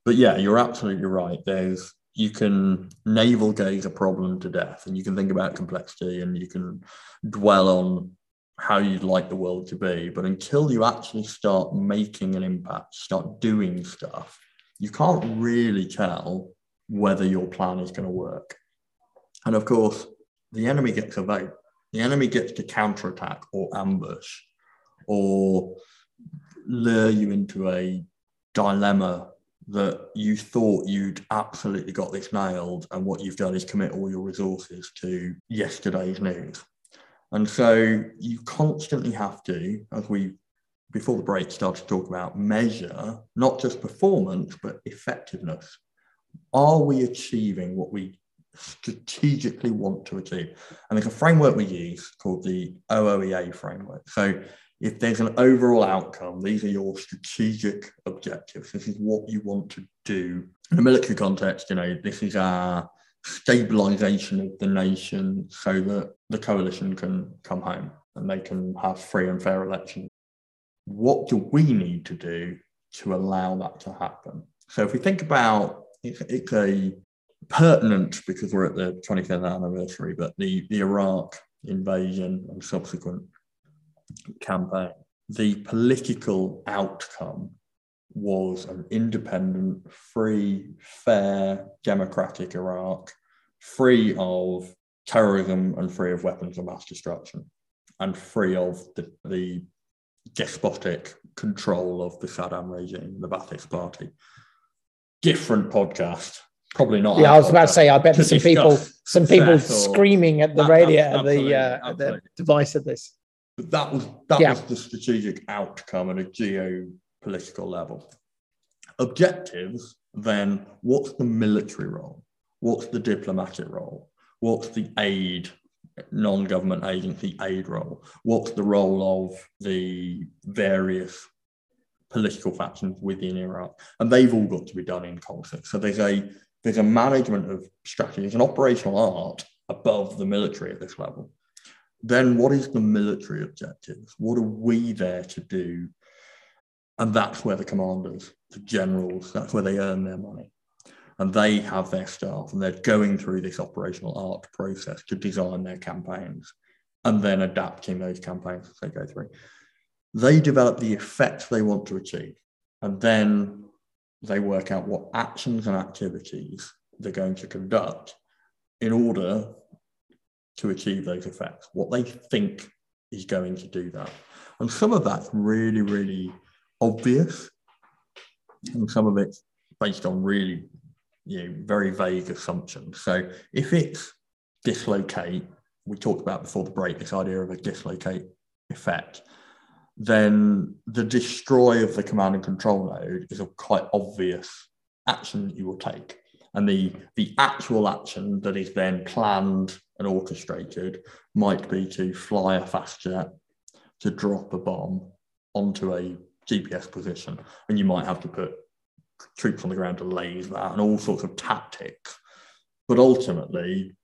But yeah, you're absolutely right. There's you can navel gaze a problem to death and you can think about complexity and you can dwell on how you'd like the world to be. But until you actually start making an impact, start doing stuff, you can't really tell whether your plan is going to work. And of course, the enemy gets a vote the enemy gets to counterattack or ambush or lure you into a dilemma that you thought you'd absolutely got this nailed, and what you've done is commit all your resources to yesterday's news. And so you constantly have to, as we before the break started to talk about, measure not just performance, but effectiveness. Are we achieving what we strategically want to achieve. And there's a framework we use called the OOEA framework. So if there's an overall outcome, these are your strategic objectives. This is what you want to do. In a military context, you know, this is our stabilization of the nation so that the coalition can come home and they can have free and fair elections. What do we need to do to allow that to happen? So if we think about it's, it's a pertinent because we're at the 25th anniversary, but the, the Iraq invasion and subsequent campaign, the political outcome was an independent, free, fair, democratic Iraq, free of terrorism and free of weapons of mass destruction, and free of the, the despotic control of the Saddam regime, the Ba'athist Party. Different podcast, probably not. Yeah, I was about to say. I bet there's some people, some people screaming at the radio, at the uh, the device of this. But that was that yeah. was the strategic outcome at a geopolitical level. Objectives. Then, what's the military role? What's the diplomatic role? What's the aid non-government agency aid role? What's the role of the various political factions within Iraq? And they've all got to be done in concert. So there's a there's a management of strategy, there's an operational art above the military at this level. Then what is the military objectives? What are we there to do? And that's where the commanders, the generals, that's where they earn their money. And they have their staff and they're going through this operational art process to design their campaigns and then adapting those campaigns as they go through. They develop the effect they want to achieve. And then they work out what actions and activities they're going to conduct in order to achieve those effects, what they think is going to do that. And some of that's really, really obvious, and some of it's based on really you know, very vague assumptions. So if it's dislocate, we talked about before the break this idea of a dislocate effect then the destroy of the command and control node is a quite obvious action that you will take. And the, the actual action that is then planned and orchestrated might be to fly a fast jet, to drop a bomb onto a GPS position. And you might have to put troops on the ground to laze that and all sorts of tactics. But ultimately,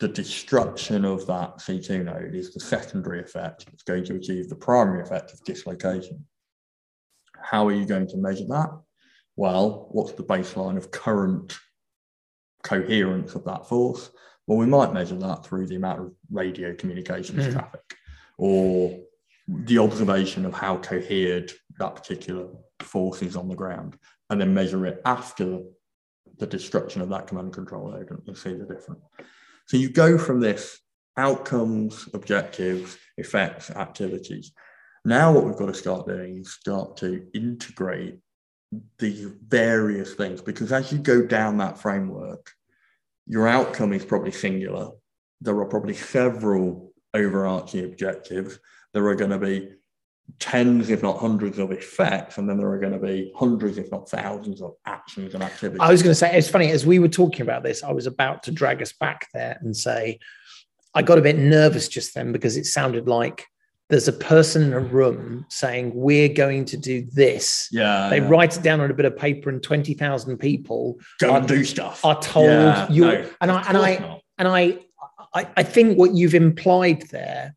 the destruction of that C2 node is the secondary effect It's going to achieve the primary effect of dislocation. How are you going to measure that? Well, what's the baseline of current coherence of that force? Well, we might measure that through the amount of radio communications mm. traffic or the observation of how cohered that particular force is on the ground, and then measure it after the destruction of that command and control node and see the difference. So you go from this outcomes, objectives, effects, activities. Now what we've got to start doing is start to integrate these various things because as you go down that framework, your outcome is probably singular. There are probably several overarching objectives. There are going to be tens, if not hundreds, of effects, and then there are going to be hundreds, if not thousands, of actions and activities. I was going to say, it's funny, as we were talking about this, I was about to drag us back there and say, I got a bit nervous just then because it sounded like there's a person in a room saying, We're going to do this. Yeah. They yeah. write it down on a bit of paper, and 20,000 people go are, and do stuff. are told Yeah, you're, no, and I, and I, not. and I, I, I think what you've implied there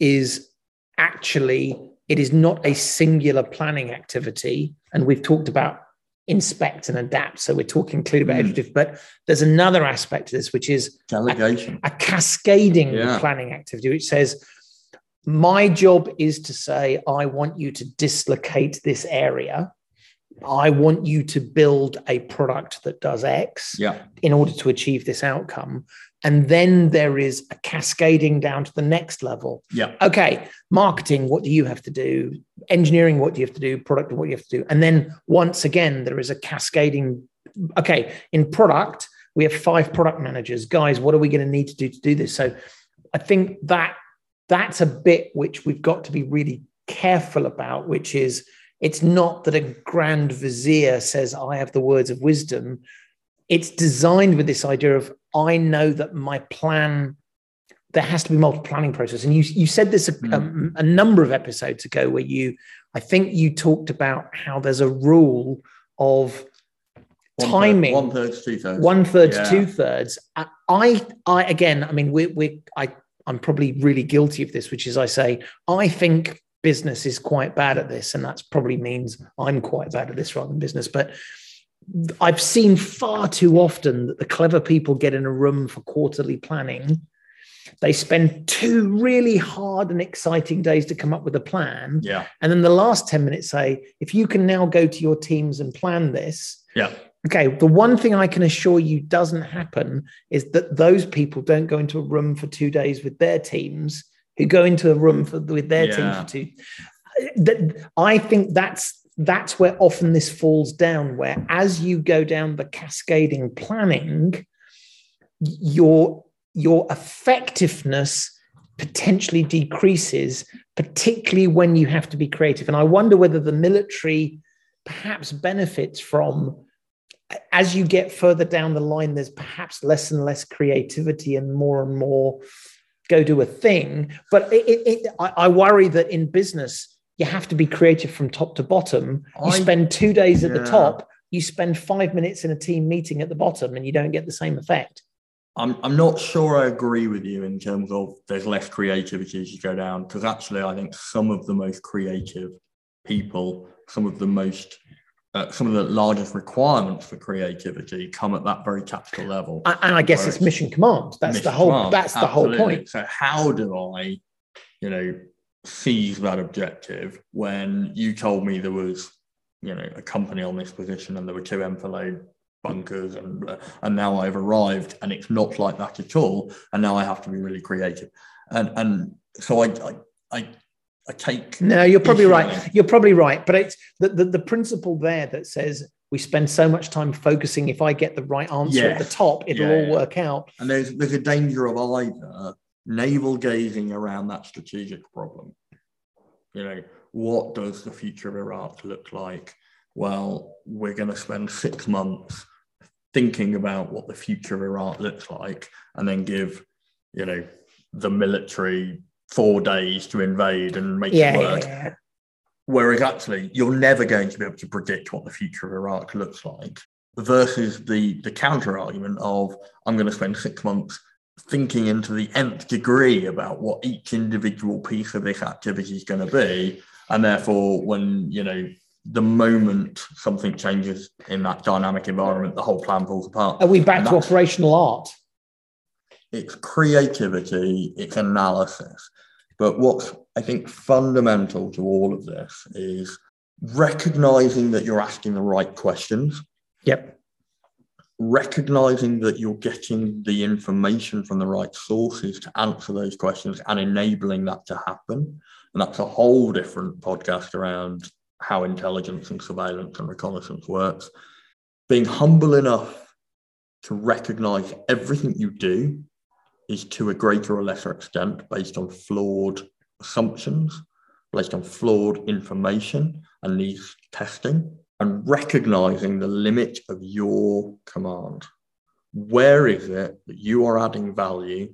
is actually it is not a singular planning activity. And we've talked about inspect and adapt. So we're talking clearly about Mm. but there's another aspect to this, which is Delegation. a cascading Yeah. planning activity, which says, my job is to say, I want you to dislocate this area. I want you to build a product that does X Yeah. in order to achieve this outcome. And then there is a cascading down to the next level. Yeah. Okay, marketing, what do you have to do? Engineering, what do you have to do? Product, what do you have to do? And then once again, there is a cascading. Okay, in product, we have five product managers. Guys, what are we going to need to do to do this? So I think that that's a bit which we've got to be really careful about, which is it's not that a grand vizier says, I have the words of wisdom. It's designed with this idea of, I know that my plan, there has to be multiple planning process. And you, you said this a, Mm. a, a number of episodes ago where you, I think you talked about how there's a rule of One timing Third, one third to two thirds. one third Yeah. to two thirds. I, I again, I mean, we, we, I, I'm probably really guilty of this, which is I say I think business is quite bad at this, and that's probably means I'm quite bad at this rather than business. But I've seen far too often that the clever people get in a room for quarterly planning. They spend two really hard and exciting days to come up with a plan. Yeah. And then the last 10 minutes say, if you can now go to your teams and plan this, Yeah. Okay, the one thing I can assure you doesn't happen is that those people don't go into a room for two days with their teams, who go into a room for, with their team Yeah. for two. Uh, that- I think that's that's where often this falls down. Where as you go down the cascading planning, your your effectiveness potentially decreases, particularly when you have to be creative. And I wonder whether the military perhaps benefits from as you get further down the line, there's perhaps less and less creativity and more and more go do a thing. But it, it, it, I, I worry that in business, you have to be creative from top to bottom. You I- spend two days at the top, you spend five minutes in a team meeting at the bottom, and you don't get the same effect. I'm, I'm not sure I agree with you in terms of there's less creativity as you go down, because actually, I think some of the most creative people, some of the most, uh, some of the largest requirements for creativity come at that very tactical level. And I guess it's mission command. That's the whole. command, That's the whole point. So how do I, you know, seize that objective when you told me there was, you know, a company on this position and there were two enfilade bunkers and uh, and now I've arrived and it's not like that at all and now I have to be really creative and and so I I I, I take No, you're probably issue right. You're probably right. But it's the, the, the principle there that says we spend so much time focusing. If I get the right answer at the top, it'll Yeah, all work out. And there's there's a danger of either navel gazing around that strategic problem. You know, what does the future of Iraq look like? Well, we're going to spend six months thinking about what the future of Iraq looks like, and then give, you know, the military four days to invade and make Yeah, it work. yeah. Whereas actually, you're never going to be able to predict what the future of Iraq looks like. Versus the the counter argument of I'm going to spend six months thinking into the nth degree about what each individual piece of this activity is going to be, and therefore, when you know the moment something changes in that dynamic environment, the whole plan falls apart. Are we back And to operational art? It's creativity, it's analysis. But what's I think fundamental to all of this is recognizing that you're asking the right questions. Yep. Recognizing that you're getting the information from the right sources to answer those questions and enabling that to happen. And that's a whole different podcast around how intelligence and surveillance and reconnaissance works. Being humble enough to recognize everything you do is to a greater or lesser extent based on flawed assumptions, based on flawed information and needs testing, and recognizing the limit of your command. Where is it that you are adding value?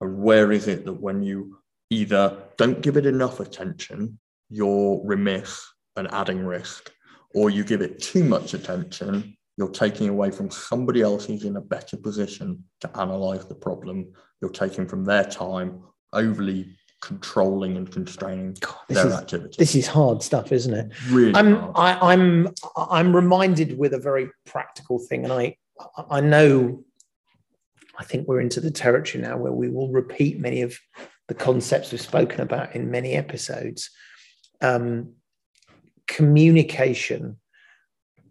And where is it that when you either don't give it enough attention, you're remiss and adding risk, or you give it too much attention, you're taking away from somebody else who's in a better position to analyze the problem. You're taking from their time, overly controlling and constraining God, their is, activity. This is hard stuff, isn't it? Really I'm hard. I, I'm I'm reminded with a very practical thing, and I I know I think we're into the territory now where we will repeat many of the concepts we've spoken about in many episodes. Um, communication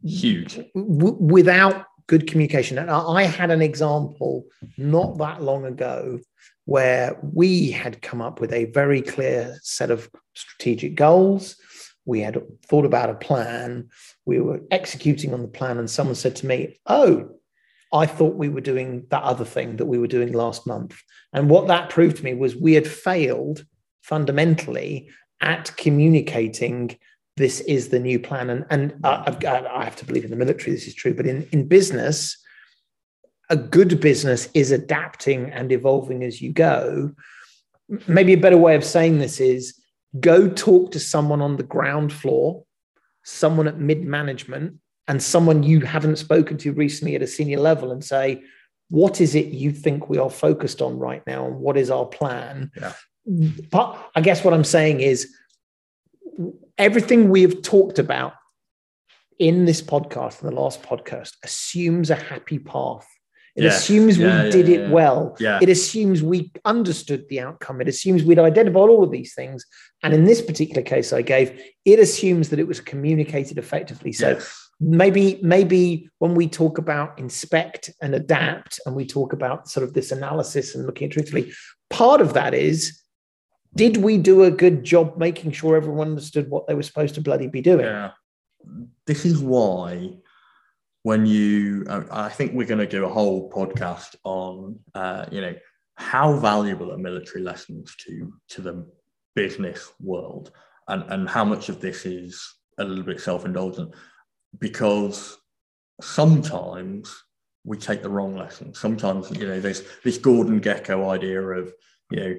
huge w- without good communication. And I had an example not that long ago where we had come up with a very clear set of strategic goals. We had thought about a plan. We were executing on the plan, and someone said to me, Oh, I thought we were doing that other thing that we were doing last month. And what that proved to me was we had failed fundamentally at communicating this is the new plan. And, and I, mm. I have to believe in the military, this is true, but in, in business, a good business is adapting and evolving as you go. Maybe a better way of saying this is go talk to someone on the ground floor, someone at mid management, and someone you haven't spoken to recently at a senior level and say, what is it you think we are focused on right now? And what is our plan? Yeah. But I guess what I'm saying is everything we have talked about in this podcast and the last podcast assumes a happy path. It Yes. assumes Yeah, we yeah, did yeah, it well. Yeah. It assumes we understood the outcome. It assumes we'd identified all of these things. And in this particular case I gave, it assumes that it was communicated effectively. So Yes. maybe maybe when we talk about inspect and adapt and we talk about sort of this analysis and looking at truthfully part of that is did we do a good job making sure everyone understood what they were supposed to bloody be doing Yeah. This is why when you, I think we're going to do a whole podcast on, uh, you know, how valuable are military lessons to to the business world, and and how much of this is a little bit self indulgent, because sometimes we take the wrong lessons. Sometimes you know there's this Gordon Gekko idea of you know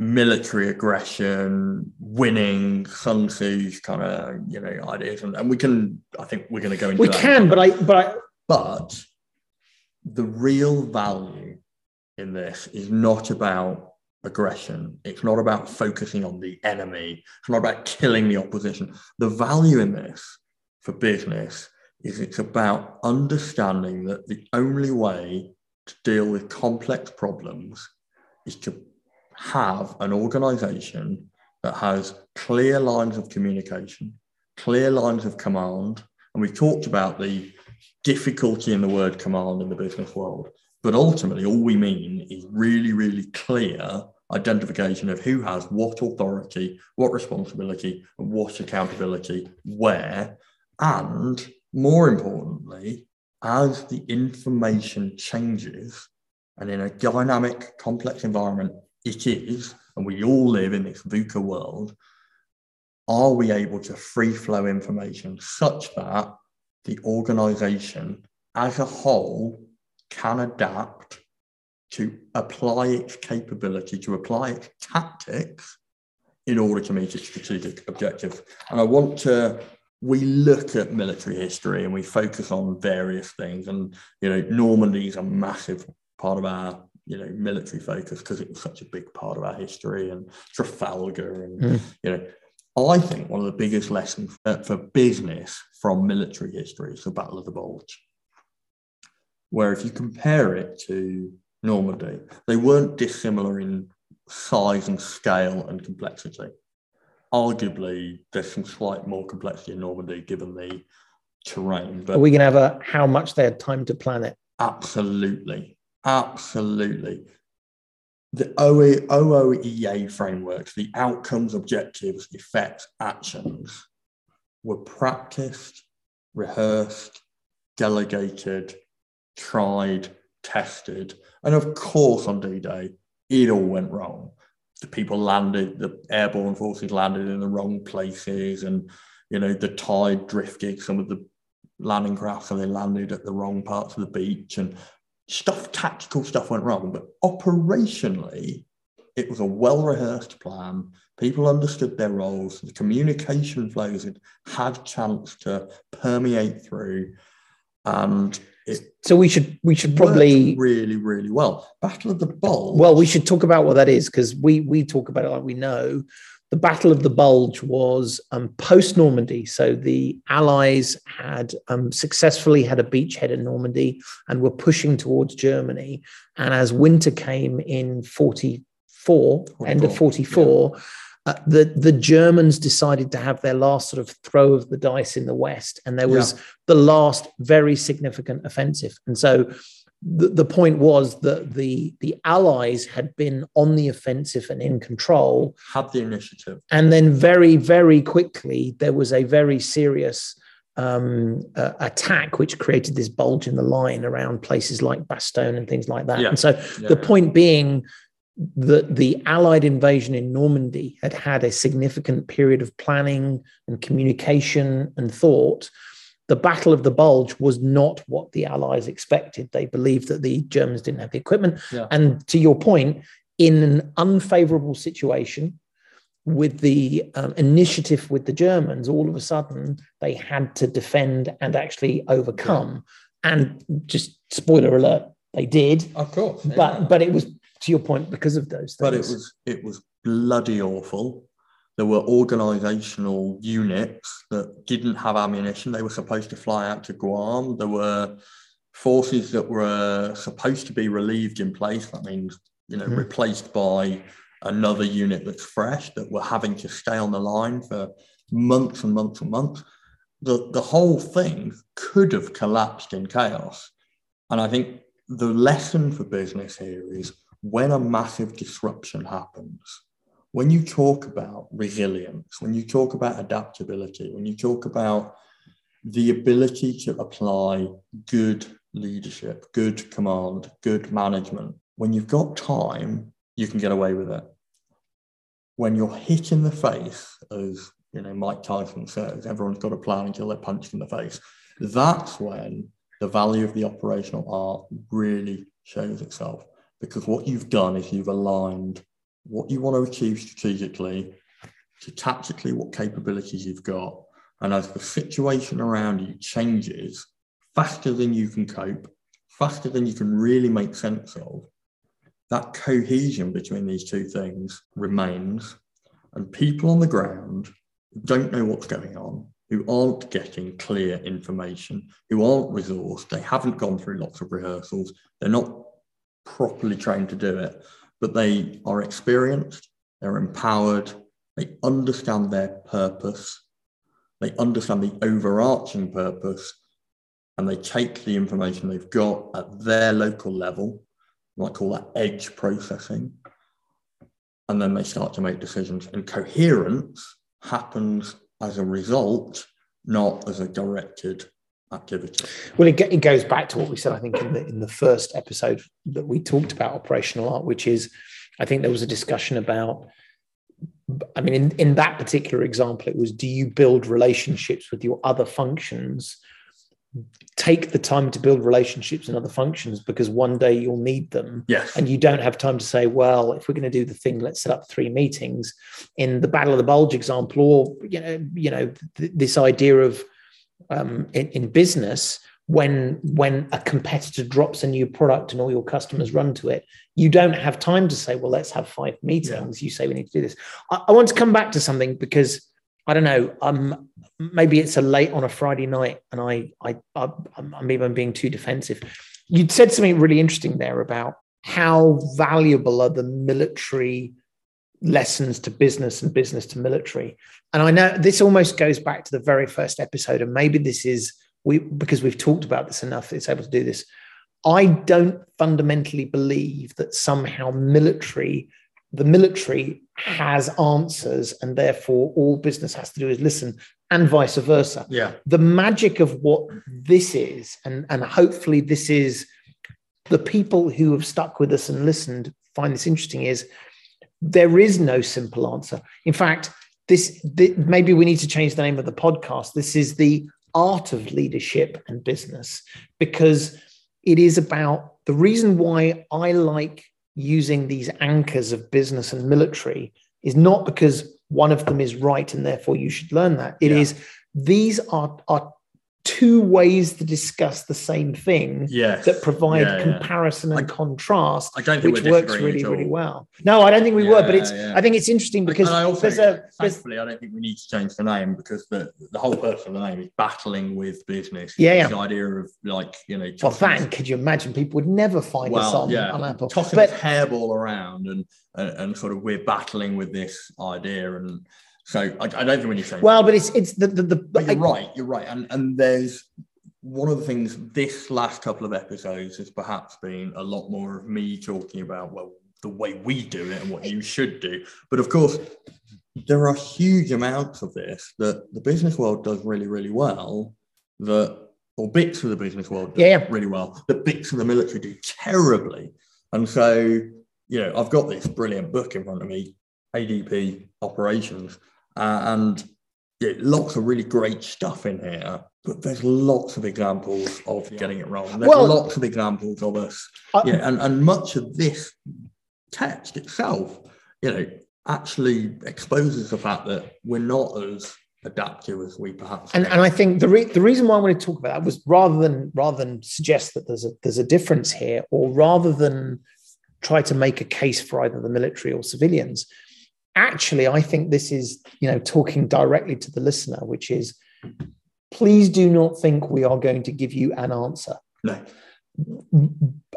military aggression, winning, Sun Tzu's kind of you know ideas, and, and we can. I think we're going to go into we that. can but i but I, But the real value in this is not about aggression. It's not about focusing on the enemy. It's not about killing the opposition. The value in this for business is it's about understanding that the only way to deal with complex problems is to have an organization that has clear lines of communication, clear lines of command. And we've talked about the difficulty in the word command in the business world. But ultimately, all we mean is really, really clear identification of who has what authority, what responsibility, and what accountability, where. And more importantly, as the information changes and in a dynamic, complex environment, it is, and we all live in this VUCA world, are we able to free flow information such that the organization as a whole can adapt to apply its capability, to apply its tactics in order to meet its strategic objectives. And I want to, we look at military history and we focus on various things. And, you know, Normandy is a massive part of our, you know, military focus because it was such a big part of our history and Trafalgar and, Mm. you know, I think one of the biggest lessons for, for business from military history is the Battle of the Bulge. Where if you compare it to Normandy, they weren't dissimilar in size and scale and complexity. Arguably, there's some slight more complexity in Normandy given the terrain. But Are we going to have a how much they had time to plan it? Absolutely. Absolutely. The OE, OOEA frameworks, the outcomes, objectives, effects, actions were practiced, rehearsed, delegated, tried, tested. And of course, on D Day, it all went wrong. The people landed, the airborne forces landed in the wrong places, and you know, the tide drifted some of the landing craft, so they landed at the wrong parts of the beach, and stuff, tactical stuff went wrong. But operationally, it was a well rehearsed plan. People understood their roles. The communication flows had had chance to permeate through, and it So we should we should probably really, really well. Battle of the Bulge. well we should talk about what that is because we we talk about it like we know. The Battle of the Bulge was um, post Normandy, so the Allies had um, successfully had a beachhead in Normandy and were pushing towards Germany. And as winter came in forty four, end of 44, 44, uh, the, the Germans decided to have their last sort of throw of the dice in the West. And there was the last very significant offensive. And so the, the point was that the, the Allies had been on the offensive and in control. had the initiative. And then very, very quickly, there was a very serious um, uh, attack, which created this bulge in the line around places like Bastogne and things like that. Yeah. And so Yeah, the point being that the Allied invasion in Normandy had had a significant period of planning and communication and thought. The Battle of the Bulge was not what the Allies expected. They believed that the Germans didn't have the equipment. Yeah. And to your point, in an unfavorable situation, with the um, initiative with the Germans, all of a sudden they had to defend and actually overcome. And just spoiler alert, they did. Of course. But but it was to your point because of those things. but it was it was bloody awful. There were organizational units that didn't have ammunition. They were supposed to fly out to Guam. There were forces that were supposed to be relieved in place. That means, you know, Mhm. replaced by another unit that's fresh that were having to stay on the line for months and months and months. The, the whole thing could have collapsed in chaos. And I think the lesson for business here is when a massive disruption happens, when you talk about resilience, when you talk about adaptability, when you talk about the ability to apply good leadership, good command, good management, when you've got time, you can get away with it. When you're hit in the face, as you know, Mike Tyson says, everyone's got a plan until they're punched in the face. That's when the value of the operational art really shows itself. Because what you've done is you've aligned what you want to achieve strategically to tactically what capabilities you've got. And as the situation around you changes faster than you can cope, faster than you can really make sense of, that cohesion between these two things remains. And people on the ground don't know what's going on, who aren't getting clear information, who aren't resourced, they haven't gone through lots of rehearsals, they're not properly trained to do it, but they are experienced, they're empowered, they understand their purpose, they understand the overarching purpose, and they take the information they've got at their local level, I call that edge processing, and then they start to make decisions. And coherence happens as a result, not as a directed activity. Well, it, it goes back to what we said, I think, in the, in the first episode that we talked about operational art, which is, I think there was a discussion about, I mean, in, in that particular example, it was do you build relationships with your other functions? Take the time to build relationships in other functions because one day you'll need them. Yes. And you don't have time to say, well, if we're going to do the thing, let's set up three meetings. In the Battle of the Bulge example, or you know, you know, th- this idea of um, in, in business when when a competitor drops a new product and all your customers run to it you don't have time to say well let's have five meetings. You say we need to do this. I, I want to come back to something because i don't know um maybe it's a late on a friday night and i i, I I'm, maybe i'm being too defensive. You said something really interesting there about how valuable are the military lessons to business and business to military. And I know this almost goes back to the very first episode, and maybe this is we because we've talked about this enough, it's able to do this. I don't fundamentally believe that somehow military, the military has answers, and therefore all business has to do is listen, and vice versa. Yeah. The magic of what this is, and, and hopefully this is the people who have stuck with us and listened find this interesting, is there is no simple answer. In fact, this, this maybe we need to change the name of the podcast. This is the art of leadership and business because it is about the reason why I like using these anchors of business and military is not because one of them is right and therefore you should learn that. It Yeah. is these are, are two ways to discuss the same thing Yes. that provide Yeah, yeah. comparison and I- contrast, I don't think which works really, really well. No, I don't think we were, but it's yeah. I think it's interesting because and I also, there's a thankfully, I don't think we need to change the name because the, the whole purpose of the name is battling with business. Yeah, yeah. The idea of like, you know, well, thank. Could you imagine people would never find us on, yeah, on Apple? tossing But hairball around and, and and sort of we're battling with this idea, and so I, I don't think we need to change. well, but it's it's the the, the but you're I- right, you're right, and and there's one of the things this last couple of episodes has perhaps been a lot more of me talking about well the way we do it and what you should do, but of course there are huge amounts of this that the business world does really really well that or bits of the business world do yeah. really well that bits of the military do terribly and so you know i've got this brilliant book in front of me adp operations uh, and yeah, lots of really great stuff in here but there's lots of examples of getting it wrong there's Well- lots of examples of us I- yeah and, and much of this text itself you know actually exposes the fact that we're not as adaptive as we perhaps and, think. and I think the re- the reason why I want to talk about that was rather than rather than suggest that there's a there's a difference here, or rather than try to make a case for either the military or civilians. Actually, I think this is you know talking directly to the listener, which is please do not think we are going to give you an answer. no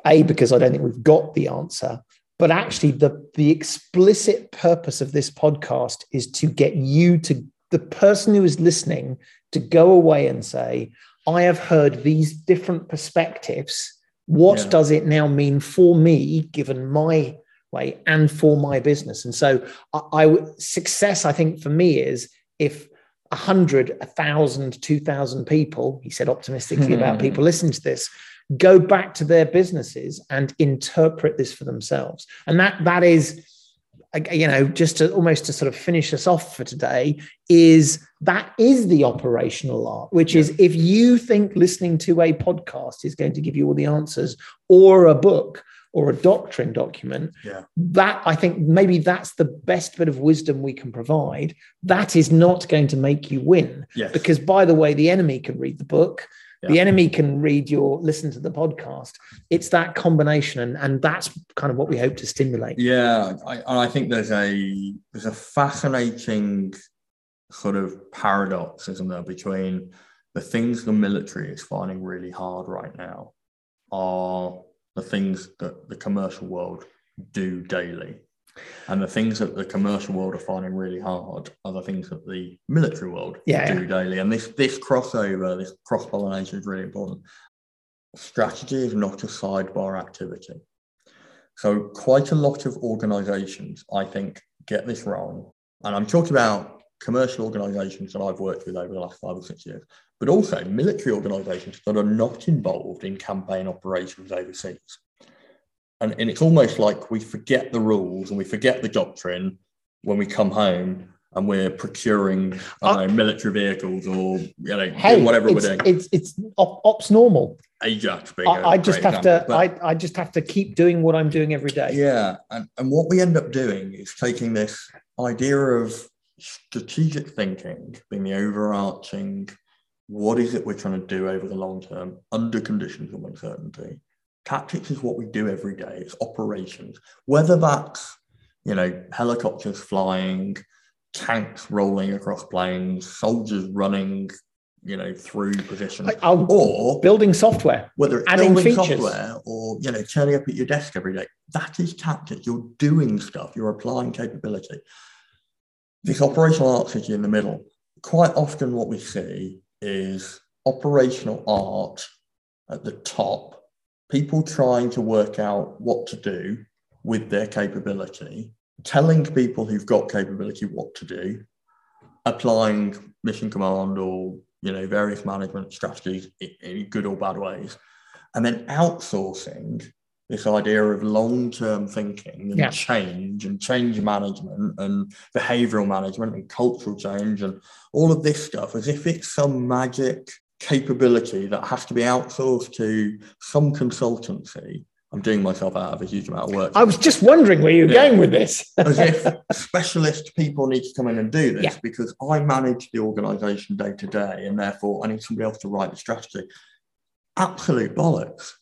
A, because I don't think we've got the answer, but actually the, the explicit purpose of this podcast is to get you to the person who is listening to go away and say, I have heard these different perspectives. What Yeah. does it now mean for me, given my way and for my business? And so I, I would- success, I think, for me is if a hundred, a thousand, two thousand people, he said optimistically [laughs] about people listening to this, go back to their businesses and interpret this for themselves. And that that is, you know, just to almost to sort of finish us off for today, is that is the operational art, which is if you think listening to a podcast is going to give you all the answers, or a book or a doctrine document, Yeah. that I think maybe that's the best bit of wisdom we can provide. That is not going to make you win yes because by the way the enemy can read the book Yeah. the enemy can read your listen to the podcast it's that combination and, and that's kind of what we hope to stimulate Yeah, I, I think there's a there's a fascinating sort of paradox, isn't there, between the things the military is finding really hard right now are the things that the commercial world do daily. And the things that the commercial world are finding really hard are the things that the military world Yeah, do daily. And this this crossover, this cross pollination is really important. Strategy is not a sidebar activity. So quite a lot of organizations, I think, get this wrong. And I'm talking about commercial organizations that I've worked with over the last five or six years, but also military organizations that are not involved in campaign operations overseas. And, and it's almost like we forget the rules and we forget the doctrine when we come home and we're procuring uh, know, military vehicles or you know hey whatever we're doing. it's it's ops normal Ajax being I, I just have example, to but- I, I just have to keep doing what i'm doing every day Yeah, and, and what we end up doing is taking this idea of strategic thinking being the overarching what is it we're trying to do over the long term under conditions of uncertainty. Tactics is what we do every day, it's operations, whether that's you know helicopters flying, tanks rolling across plains, soldiers running you know, through positions, I'll- or building software. whether it's adding building features. software or you know turning up at your desk every day that is tactics you're doing stuff you're applying capability this operational art city in the middle quite often what we see is operational art at the top people trying to work out what to do with their capability telling people who've got capability what to do applying mission command or you know various management strategies in good or bad ways and then outsourcing this idea of long-term thinking and Yeah. change and change management and behavioral management and cultural change and all of this stuff as if it's some magic capability that has to be outsourced to some consultancy i'm doing myself out of a huge amount of work I was just wondering where you were Yeah. going with this. [laughs] as if [laughs] specialist people need to come in and do this Yeah. because I manage the organization day to day and therefore I need somebody else to write the strategy. Absolute bollocks.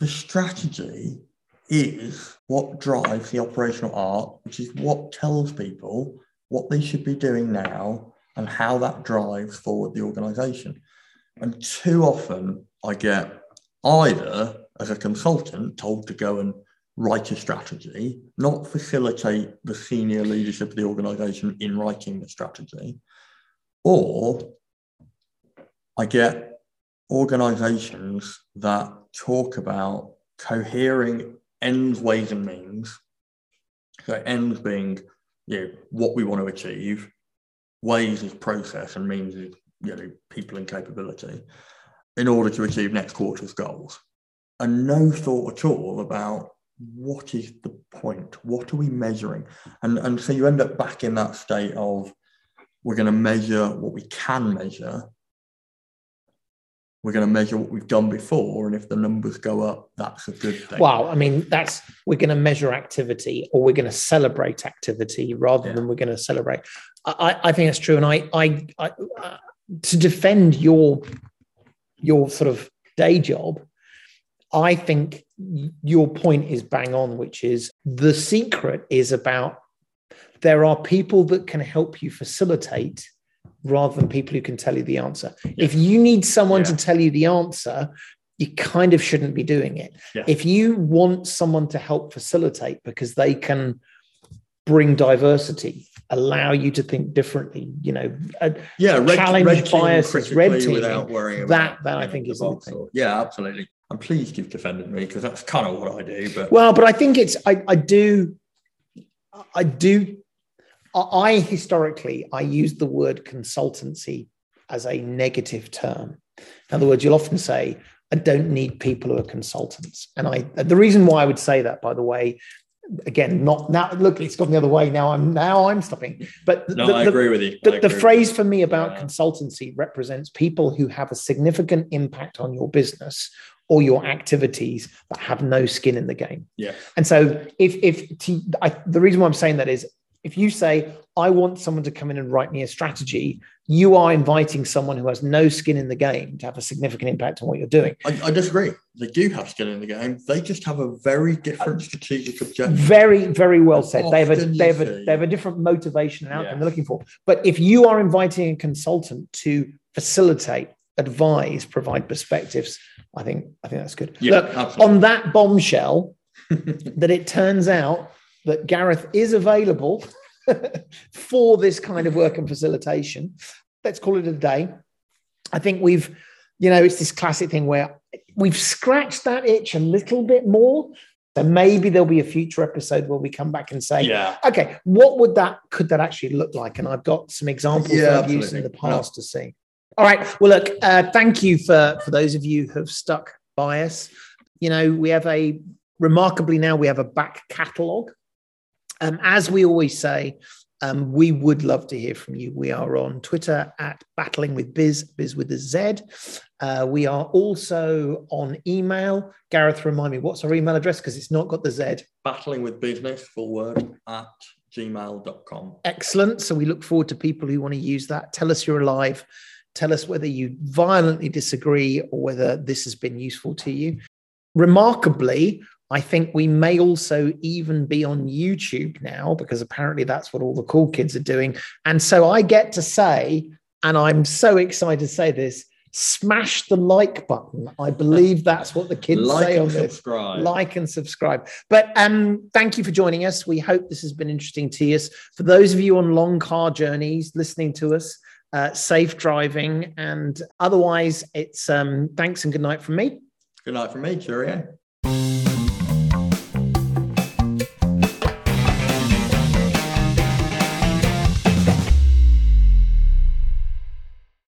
The strategy is what drives the operational art, which is what tells people what they should be doing now and how that drives forward the organization. And too often I get either as a consultant told to go and write a strategy, not facilitate the senior leadership of the organization in writing the strategy, or I get organizations that talk about cohering ends, ways, and means. So, ends being you know, what we want to achieve, ways is process, and means is you know, people and capability in order to achieve next quarter's goals. And no thought at all about what is the point? What are we measuring? And, and so you end up back in that state of we're going to measure what we can measure. We're going to measure what we've done before. And if the numbers go up, that's a good thing. Well, I mean, that's we're going to measure activity or we're going to celebrate activity rather Yeah. than we're going to celebrate. I, I I think that's true, and I, I, I uh, to defend your your sort of day job, I think your point is bang on, which is the secret is about there are people that can help you facilitate rather than people who can tell you the answer. If you need someone Yeah. to tell you the answer, you kind of shouldn't be doing it. Yeah. If you want someone to help facilitate because they can bring diversity, allow you to think differently, you know, yeah, red, challenge red team biases, red teaming, without worrying that- that I think is the thing. yeah, absolutely. I'm pleased you've defended me because that's kind of what I do. But Well, but I think it's I, I do I do I historically I use the word consultancy as a negative term. In other words, you'll often say, I don't need people who are consultants. And I the reason why I would say that, by the way, again, not now look, it's gone the other way. Now I'm now I'm stopping. But no, the, I the- agree with you. The, the phrase for me about Yeah. consultancy represents people who have a significant impact on your business or your activities but have no skin in the game. Yeah, And so, if if to, I, the reason why I'm saying that is, if you say I want someone to come in and write me a strategy, you are inviting someone who has no skin in the game to have a significant impact on what you're doing. I, I disagree. They do have skin in the game. They just have a very different strategic objective. Very, very well said. They have a they have a they have a different motivation and outcome Yeah. they're looking for. But if you are inviting a consultant to facilitate, advise, provide perspectives, I think I think that's good. Yeah, Look, absolutely. on that bombshell, [laughs] that it turns out that Gareth is available [laughs] for this kind of work and facilitation. Let's call it a day. I think we've, you know, it's this classic thing where we've scratched that itch a little bit more. So maybe there'll be a future episode where we come back and say, yeah, okay, what would that could that actually look like? And I've got some examples Yeah, that I've used in the absolutely. past to see. All right. Well, look, uh, thank you for for those of you who have stuck by us. You know, we have a remarkably now we have a back catalogue. Um, as we always say, um, we would love to hear from you. We are on Twitter at Battling with Biz, Biz with a Z. Uh, we are also on email. Gareth, remind me, what's our email address? Because it's not got the Z. battling with business, full word, at gmail.com. Excellent. So we look forward to people who want to use that. Tell us you're alive. Tell us whether you violently disagree or whether this has been useful to you. Remarkably, I think we may also even be on YouTube now because apparently that's what all the cool kids are doing. And so I get to say, and I'm so excited to say this. Smash the like button. I believe that's what the kids like say on this. subscribe. Like and subscribe. But um, thank you for joining us. We hope this has been interesting to you. For those of you on long car journeys listening to us, uh, safe driving. And otherwise, it's um, thanks and good night from me. Good night from me. Cheerio.